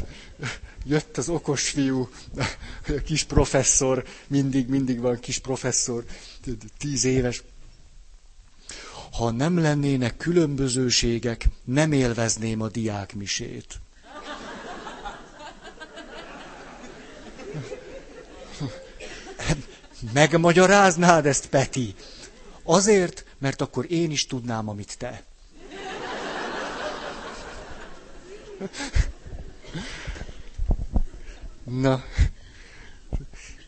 [SPEAKER 1] jött az okos fiú, a kis professzor, mindig, mindig van kis professzor, tíz éves. Ha nem lennének különbözőségek, nem élvezném a diákmisét. Megmagyaráznád ezt, Peti? Azért, mert akkor én is tudnám, amit te. Na,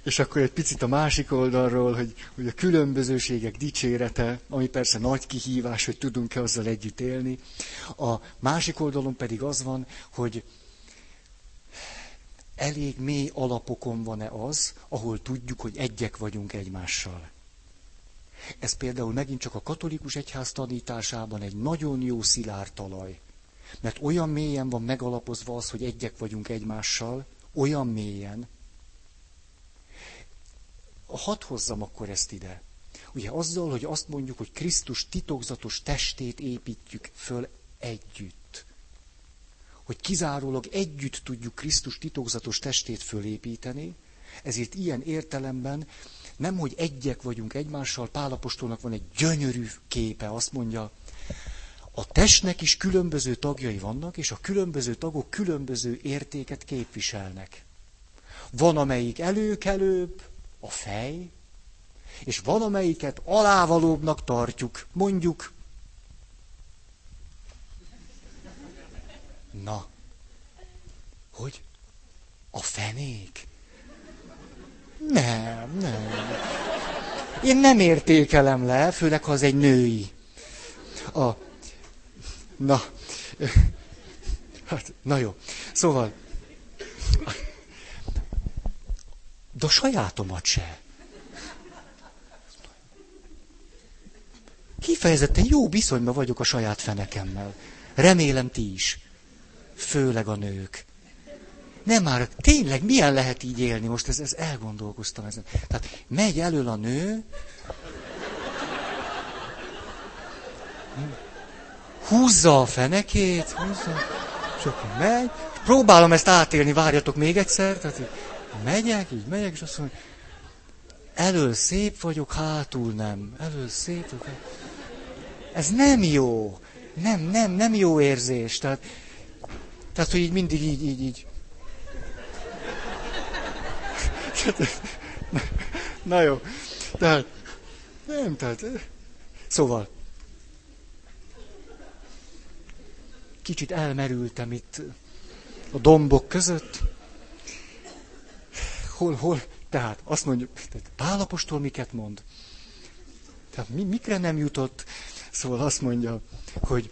[SPEAKER 1] és akkor egy picit a másik oldalról, hogy, hogy a különbözőségek dicsérete, ami persze nagy kihívás, hogy tudunk-e azzal együtt élni. A másik oldalon pedig az van, hogy elég mély alapokon van-e az, ahol tudjuk, hogy egyek vagyunk egymással. Ez például megint csak a katolikus egyház tanításában egy nagyon jó szilárd talaj. Mert olyan mélyen van megalapozva az, hogy egyek vagyunk egymással, olyan mélyen. Hadd hozzam akkor ezt ide. Ugye azzal, hogy azt mondjuk, hogy Krisztus titokzatos testét építjük föl együtt. Hogy kizárólag együtt tudjuk Krisztus titokzatos testét fölépíteni, ezért ilyen értelemben nem, hogy egyek vagyunk egymással, Pálapostolnak van egy gyönyörű képe, azt mondja, a testnek is különböző tagjai vannak, és a különböző tagok különböző értéket képviselnek. Van, amelyik előkelőbb, a fej, és van, amelyiket alávalóbbnak tartjuk, mondjuk. Na, hogy? A fenék? Nem, nem. Én nem értékelem le, főleg ha az egy női. A, Na, hát, na jó. Szóval, de a sajátomat se. Kifejezetten jó viszonyban vagyok a saját fenekemmel. Remélem ti is. Főleg a nők. Nem már, tényleg milyen lehet így élni? Most ez, ez elgondolkoztam ezen. Tehát megy elől a nő, húzza a fenekét, húzza, és akkor megy. Próbálom ezt átélni, várjatok még egyszer. Tehát így megyek, így megyek, és azt mondom, elől szép vagyok, hátul nem. Elől szép vagyok. Ez nem jó. Nem, nem, nem jó érzés. Tehát, tehát hogy így mindig így, így, így. Na jó. Tehát, nem, tehát, szóval, kicsit elmerültem itt a dombok között. Hol, hol? Tehát azt mondjuk, tehát Pálapostól miket mond? Tehát mi, mikre nem jutott? Szóval azt mondja, hogy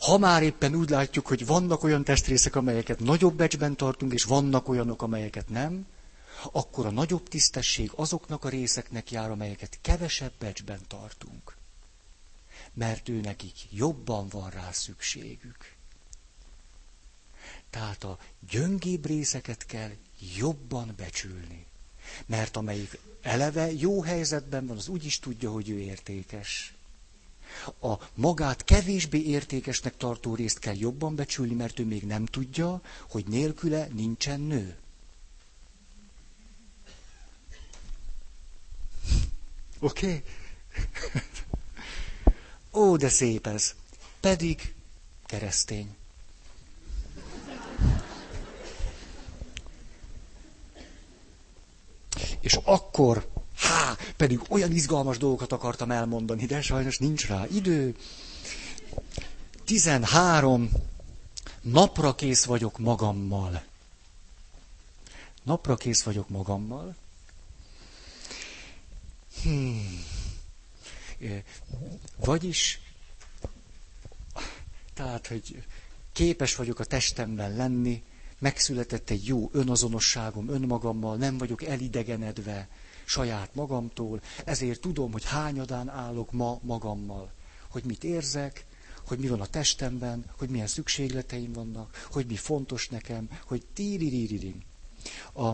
[SPEAKER 1] ha már éppen úgy látjuk, hogy vannak olyan testrészek, amelyeket nagyobb becsben tartunk, és vannak olyanok, amelyeket nem, akkor a nagyobb tisztesség azoknak a részeknek jár, amelyeket kevesebb becsben tartunk mert ő nekik jobban van rá szükségük. Tehát a gyöngébb részeket kell jobban becsülni. Mert amelyik eleve jó helyzetben van, az úgy is tudja, hogy ő értékes. A magát kevésbé értékesnek tartó részt kell jobban becsülni, mert ő még nem tudja, hogy nélküle nincsen nő. Oké? Okay? Ó, de szép ez. Pedig keresztény. És akkor, há, pedig olyan izgalmas dolgokat akartam elmondani, de sajnos nincs rá idő. 13. Napra kész vagyok magammal. Napra kész vagyok magammal. Hmm. Vagyis, tehát, hogy képes vagyok a testemben lenni, megszületett egy jó önazonosságom önmagammal, nem vagyok elidegenedve saját magamtól, ezért tudom, hogy hányadán állok ma magammal, hogy mit érzek, hogy mi van a testemben, hogy milyen szükségleteim vannak, hogy mi fontos nekem, hogy tíririririm. A,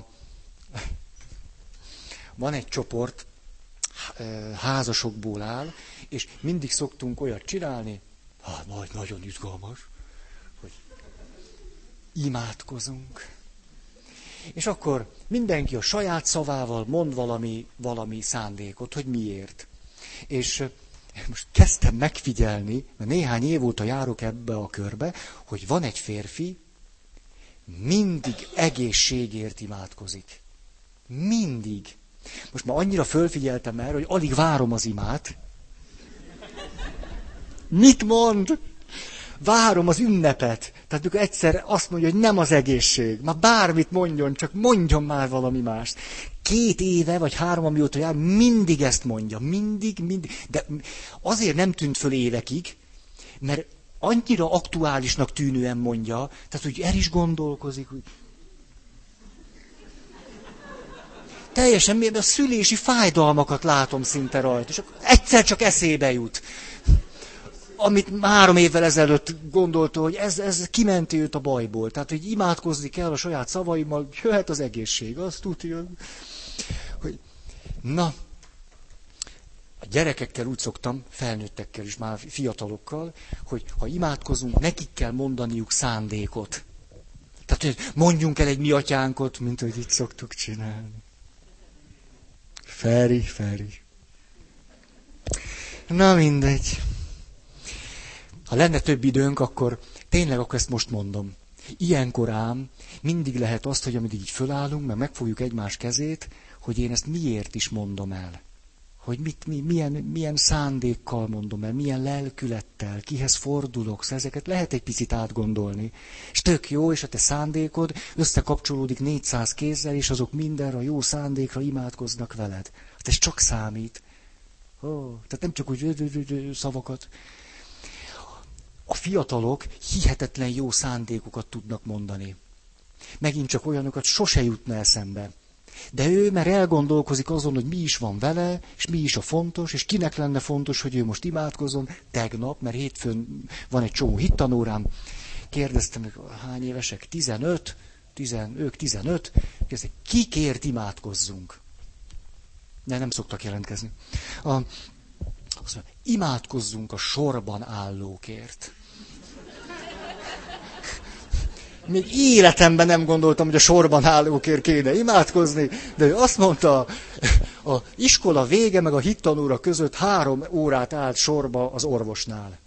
[SPEAKER 1] van egy csoport, házasokból áll, és mindig szoktunk olyat csinálni, hát majd nagyon izgalmas, hogy imádkozunk. És akkor mindenki a saját szavával mond valami, valami szándékot, hogy miért. És most kezdtem megfigyelni, mert néhány év óta járok ebbe a körbe, hogy van egy férfi, mindig egészségért imádkozik. Mindig. Most már annyira fölfigyeltem erre, hogy alig várom az imát. Mit mond? Várom az ünnepet. Tehát amikor egyszer azt mondja, hogy nem az egészség. Már bármit mondjon, csak mondjon már valami mást. Két éve, vagy három, amióta jár, mindig ezt mondja. Mindig, mindig. De azért nem tűnt föl évekig, mert annyira aktuálisnak tűnően mondja, tehát hogy el is gondolkozik, hogy teljesen miért a szülési fájdalmakat látom szinte rajta, és akkor egyszer csak eszébe jut. Amit három évvel ezelőtt gondolta, hogy ez, ez kimenti őt a bajból. Tehát, hogy imádkozni kell a saját szavaimmal, jöhet az egészség, azt tudja. Hogy... Na, a gyerekekkel úgy szoktam, felnőttekkel is, már fiatalokkal, hogy ha imádkozunk, nekik kell mondaniuk szándékot. Tehát, hogy mondjunk el egy mi atyánkot, mint hogy itt szoktuk csinálni. Feri, Feri. Na mindegy. Ha lenne több időnk, akkor tényleg akkor ezt most mondom. Ilyenkor ám mindig lehet azt, hogy amíg így fölállunk, mert megfogjuk egymás kezét, hogy én ezt miért is mondom el. Hogy mit, mi, milyen, milyen szándékkal mondom el, milyen lelkülettel, kihez fordulok, szóval ezeket lehet egy picit átgondolni. És tök jó, és a te szándékod összekapcsolódik 400 kézzel, és azok mindenre a jó szándékra imádkoznak veled. Hát ez csak számít. Oh, tehát nem csak úgy szavakat. A fiatalok hihetetlen jó szándékokat tudnak mondani. Megint csak olyanokat sose jutna eszembe. De ő már elgondolkozik azon, hogy mi is van vele, és mi is a fontos, és kinek lenne fontos, hogy ő most imádkozom. Tegnap, mert hétfőn van egy csomó hittanórám, kérdeztem, hogy hány évesek? 15? 10, ők 15? Kérdeztem, kikért imádkozzunk? De nem szoktak jelentkezni. A, azt mondja, imádkozzunk a sorban állókért. Még életemben nem gondoltam, hogy a sorban állókért kéne imádkozni, de ő azt mondta, a iskola vége meg a hittanóra között három órát állt sorba az orvosnál.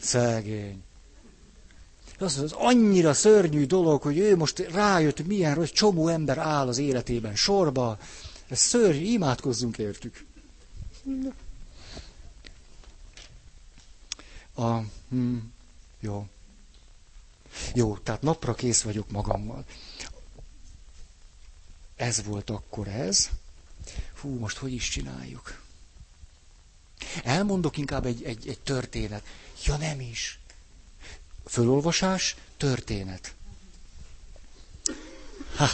[SPEAKER 1] Szegény. Az, az annyira szörnyű dolog, hogy ő most rájött, hogy milyen rossz, csomó ember áll az életében sorba. Ez szörnyű, imádkozzunk értük. A, hm, jó. Jó, tehát napra kész vagyok magammal. Ez volt akkor ez. Hú, most hogy is csináljuk? Elmondok inkább egy, egy, egy történet. Ja, nem is. Fölolvasás, történet. Ha.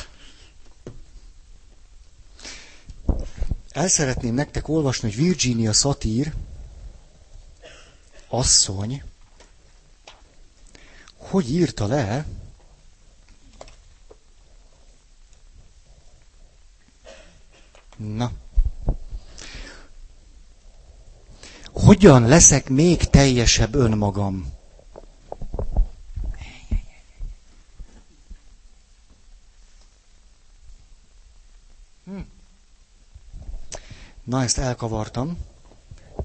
[SPEAKER 1] El szeretném nektek olvasni, hogy Virginia Satir asszony hogy írta le, Na. Hogyan leszek még teljesebb önmagam? Hm. Na, ezt elkavartam.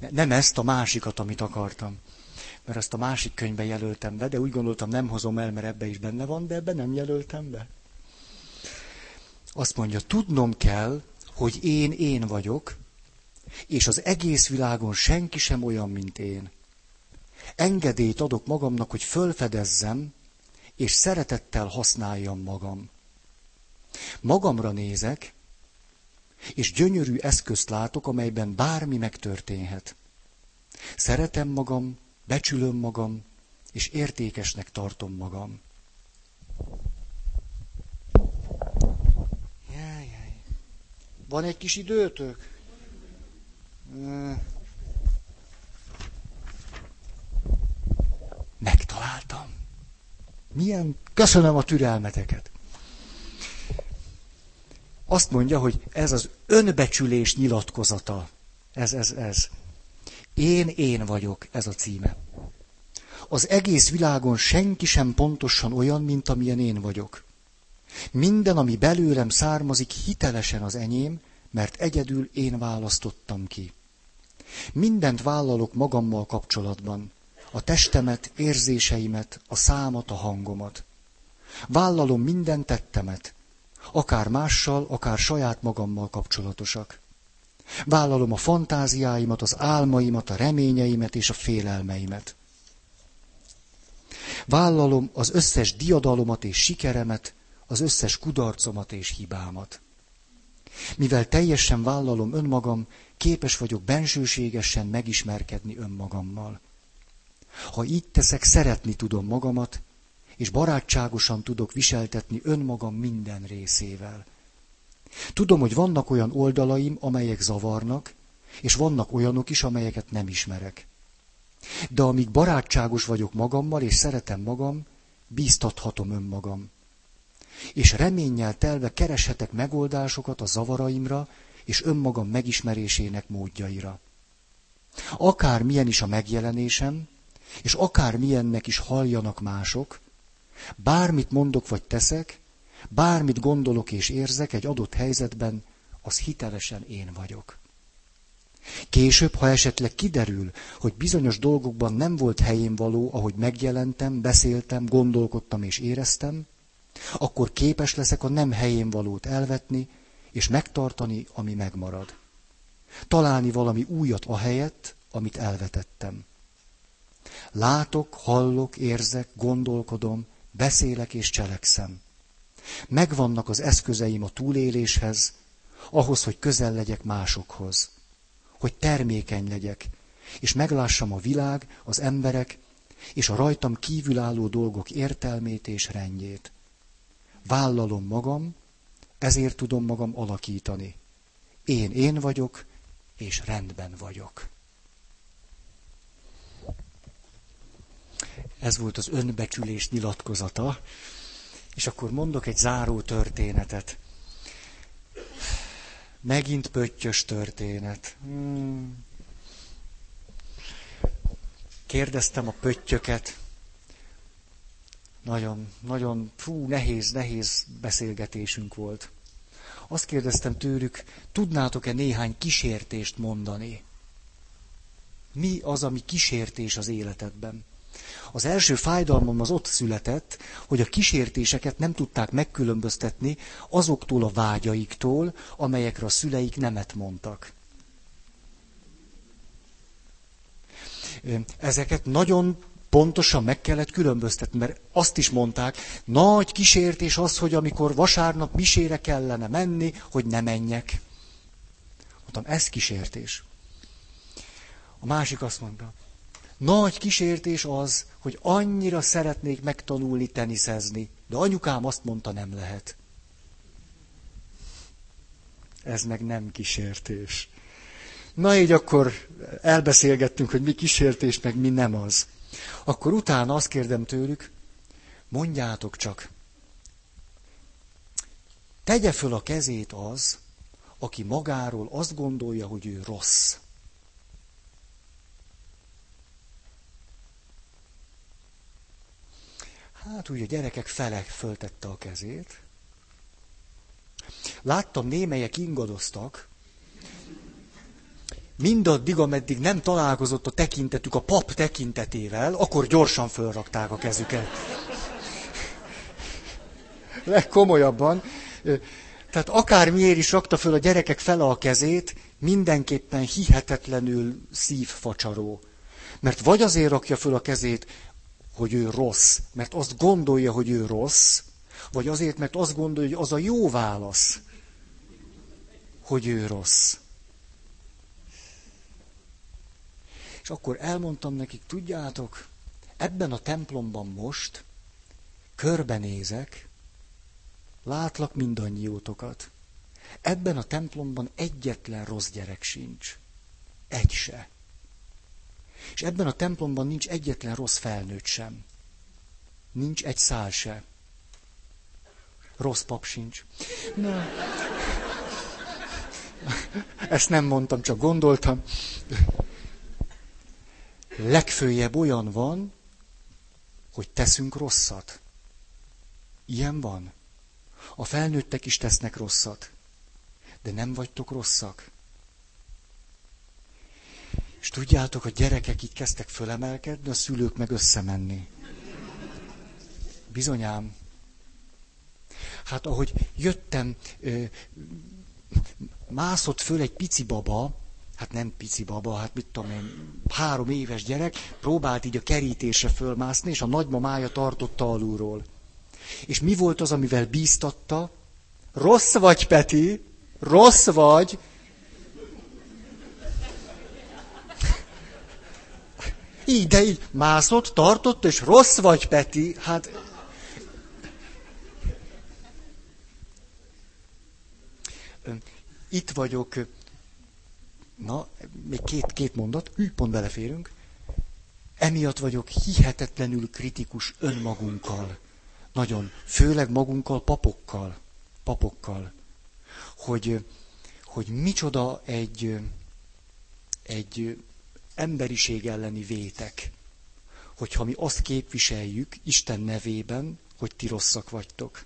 [SPEAKER 1] Nem ezt, a másikat, amit akartam mert azt a másik könyvbe jelöltem be, de úgy gondoltam, nem hozom el, mert ebbe is benne van, de ebbe nem jelöltem be. Azt mondja, tudnom kell, hogy én én vagyok, és az egész világon senki sem olyan, mint én. Engedélyt adok magamnak, hogy fölfedezzem, és szeretettel használjam magam. Magamra nézek, és gyönyörű eszközt látok, amelyben bármi megtörténhet. Szeretem magam, becsülöm magam, és értékesnek tartom magam. Jaj. Van egy kis időtök? Megtaláltam. Milyen? Köszönöm a türelmeteket. Azt mondja, hogy ez az önbecsülés nyilatkozata. Ez, ez, ez. Én, én vagyok, ez a címe. Az egész világon senki sem pontosan olyan, mint amilyen én vagyok. Minden, ami belőlem származik, hitelesen az enyém, mert egyedül én választottam ki. Mindent vállalok magammal kapcsolatban. A testemet, érzéseimet, a számat, a hangomat. Vállalom minden tettemet, akár mással, akár saját magammal kapcsolatosak. Vállalom a fantáziáimat, az álmaimat, a reményeimet és a félelmeimet. Vállalom az összes diadalomat és sikeremet, az összes kudarcomat és hibámat. Mivel teljesen vállalom önmagam, képes vagyok bensőségesen megismerkedni önmagammal. Ha így teszek, szeretni tudom magamat, és barátságosan tudok viseltetni önmagam minden részével. Tudom, hogy vannak olyan oldalaim, amelyek zavarnak, és vannak olyanok is, amelyeket nem ismerek. De amíg barátságos vagyok magammal, és szeretem magam, bíztathatom önmagam. És reménnyel telve kereshetek megoldásokat a zavaraimra, és önmagam megismerésének módjaira. Akár milyen is a megjelenésem, és akár milyennek is halljanak mások, bármit mondok vagy teszek, bármit gondolok és érzek egy adott helyzetben, az hitelesen én vagyok. Később, ha esetleg kiderül, hogy bizonyos dolgokban nem volt helyén való, ahogy megjelentem, beszéltem, gondolkodtam és éreztem, akkor képes leszek a nem helyén valót elvetni, és megtartani, ami megmarad. Találni valami újat a helyet, amit elvetettem. Látok, hallok, érzek, gondolkodom, beszélek és cselekszem. Megvannak az eszközeim a túléléshez, ahhoz, hogy közel legyek másokhoz, hogy termékeny legyek, és meglássam a világ, az emberek, és a rajtam kívülálló dolgok értelmét és rendjét. Vállalom magam, ezért tudom magam alakítani. Én én vagyok, és rendben vagyok. Ez volt az önbecsülés nyilatkozata. És akkor mondok egy záró történetet. Megint pöttyös történet. Hmm. Kérdeztem a pöttyöket. Nagyon, nagyon, fú, nehéz, nehéz beszélgetésünk volt. Azt kérdeztem tőlük, tudnátok-e néhány kísértést mondani? Mi az, ami kísértés az életedben? Az első fájdalmam az ott született, hogy a kísértéseket nem tudták megkülönböztetni azoktól a vágyaiktól, amelyekre a szüleik nemet mondtak. Ezeket nagyon pontosan meg kellett különböztetni, mert azt is mondták, nagy kísértés az, hogy amikor vasárnap misére kellene menni, hogy ne menjek. Mondtam, ez kísértés. A másik azt mondta, nagy kísértés az, hogy annyira szeretnék megtanulni teniszezni, de anyukám azt mondta, nem lehet. Ez meg nem kísértés. Na így akkor elbeszélgettünk, hogy mi kísértés, meg mi nem az. Akkor utána azt kérdem tőlük, mondjátok csak, tegye föl a kezét az, aki magáról azt gondolja, hogy ő rossz. Hát úgy a gyerekek fele föltette a kezét. Láttam, némelyek ingadoztak, mindaddig, ameddig nem találkozott a tekintetük a pap tekintetével, akkor gyorsan fölrakták a kezüket. Legkomolyabban. Tehát akármiért is rakta föl a gyerekek fele a kezét, mindenképpen hihetetlenül szívfacsaró. Mert vagy azért rakja föl a kezét, hogy ő rossz, mert azt gondolja, hogy ő rossz, vagy azért, mert azt gondolja, hogy az a jó válasz, hogy ő rossz. És akkor elmondtam nekik, tudjátok, ebben a templomban most körbenézek, látlak mindannyiótokat. Ebben a templomban egyetlen rossz gyerek sincs. Egy se. És ebben a templomban nincs egyetlen rossz felnőtt sem. Nincs egy szál se. Rossz pap sincs. Na. Ezt nem mondtam, csak gondoltam. Legfőjebb olyan van, hogy teszünk rosszat. Ilyen van. A felnőttek is tesznek rosszat. De nem vagytok rosszak. És tudjátok, a gyerekek így kezdtek fölemelkedni, a szülők meg összemenni. Bizonyám. Hát ahogy jöttem, mászott föl egy pici baba, hát nem pici baba, hát mit tudom én, három éves gyerek, próbált így a kerítésre fölmászni, és a nagymamája tartotta alulról. És mi volt az, amivel bíztatta? Rossz vagy, Peti, rossz vagy. Így, de így mászott, tartott, és rossz vagy, Peti. Hát itt vagyok, na, még két, két mondat, hű, pont beleférünk. Emiatt vagyok hihetetlenül kritikus önmagunkkal. Nagyon. Főleg magunkkal, papokkal. Papokkal. Hogy, hogy micsoda egy, egy emberiség elleni vétek. Hogyha mi azt képviseljük Isten nevében, hogy ti rosszak vagytok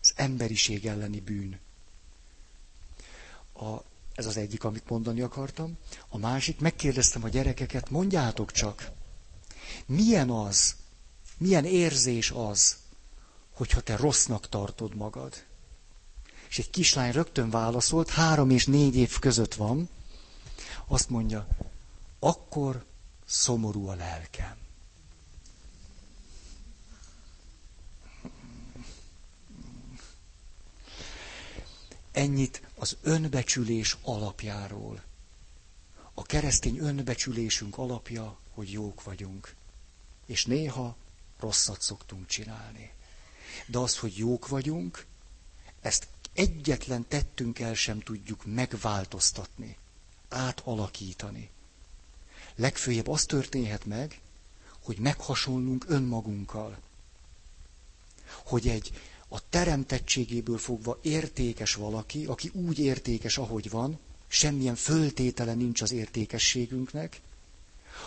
[SPEAKER 1] az emberiség elleni bűn. A, ez az egyik, amit mondani akartam. A másik, megkérdeztem a gyerekeket, mondjátok csak, milyen az, milyen érzés az, hogyha te rossznak tartod magad. És egy kislány rögtön válaszolt, három és négy év között van, azt mondja, akkor szomorú a lelkem. Ennyit az önbecsülés alapjáról. A keresztény önbecsülésünk alapja, hogy jók vagyunk. És néha rosszat szoktunk csinálni. De az, hogy jók vagyunk, ezt egyetlen tettünkkel sem tudjuk megváltoztatni, átalakítani. Legfőjebb az történhet meg, hogy meghasonlunk önmagunkkal. Hogy egy a teremtettségéből fogva értékes valaki, aki úgy értékes, ahogy van, semmilyen föltétele nincs az értékességünknek,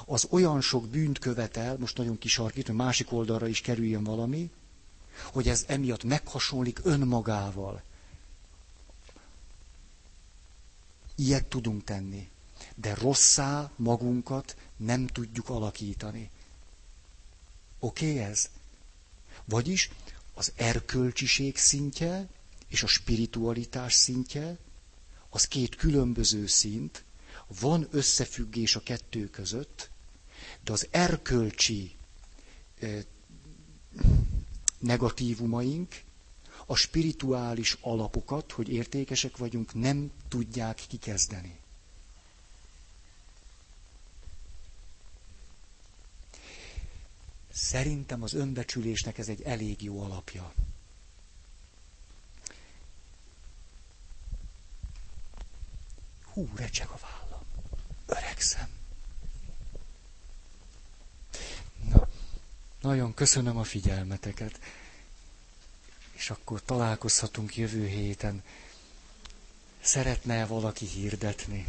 [SPEAKER 1] az olyan sok bűnt követel, most nagyon kisarkít, hogy másik oldalra is kerüljön valami, hogy ez emiatt meghasonlik önmagával. Ilyet tudunk tenni, de rosszá magunkat nem tudjuk alakítani. Oké okay ez? Vagyis az erkölcsiség szintje és a spiritualitás szintje, az két különböző szint, van összefüggés a kettő között, de az erkölcsi eh, negatívumaink, a spirituális alapokat, hogy értékesek vagyunk, nem tudják kikezdeni. Szerintem az önbecsülésnek ez egy elég jó alapja. Hú, recseg a vállam. Öregszem. Na, nagyon köszönöm a figyelmeteket. És akkor találkozhatunk jövő héten. Szeretne valaki hirdetni?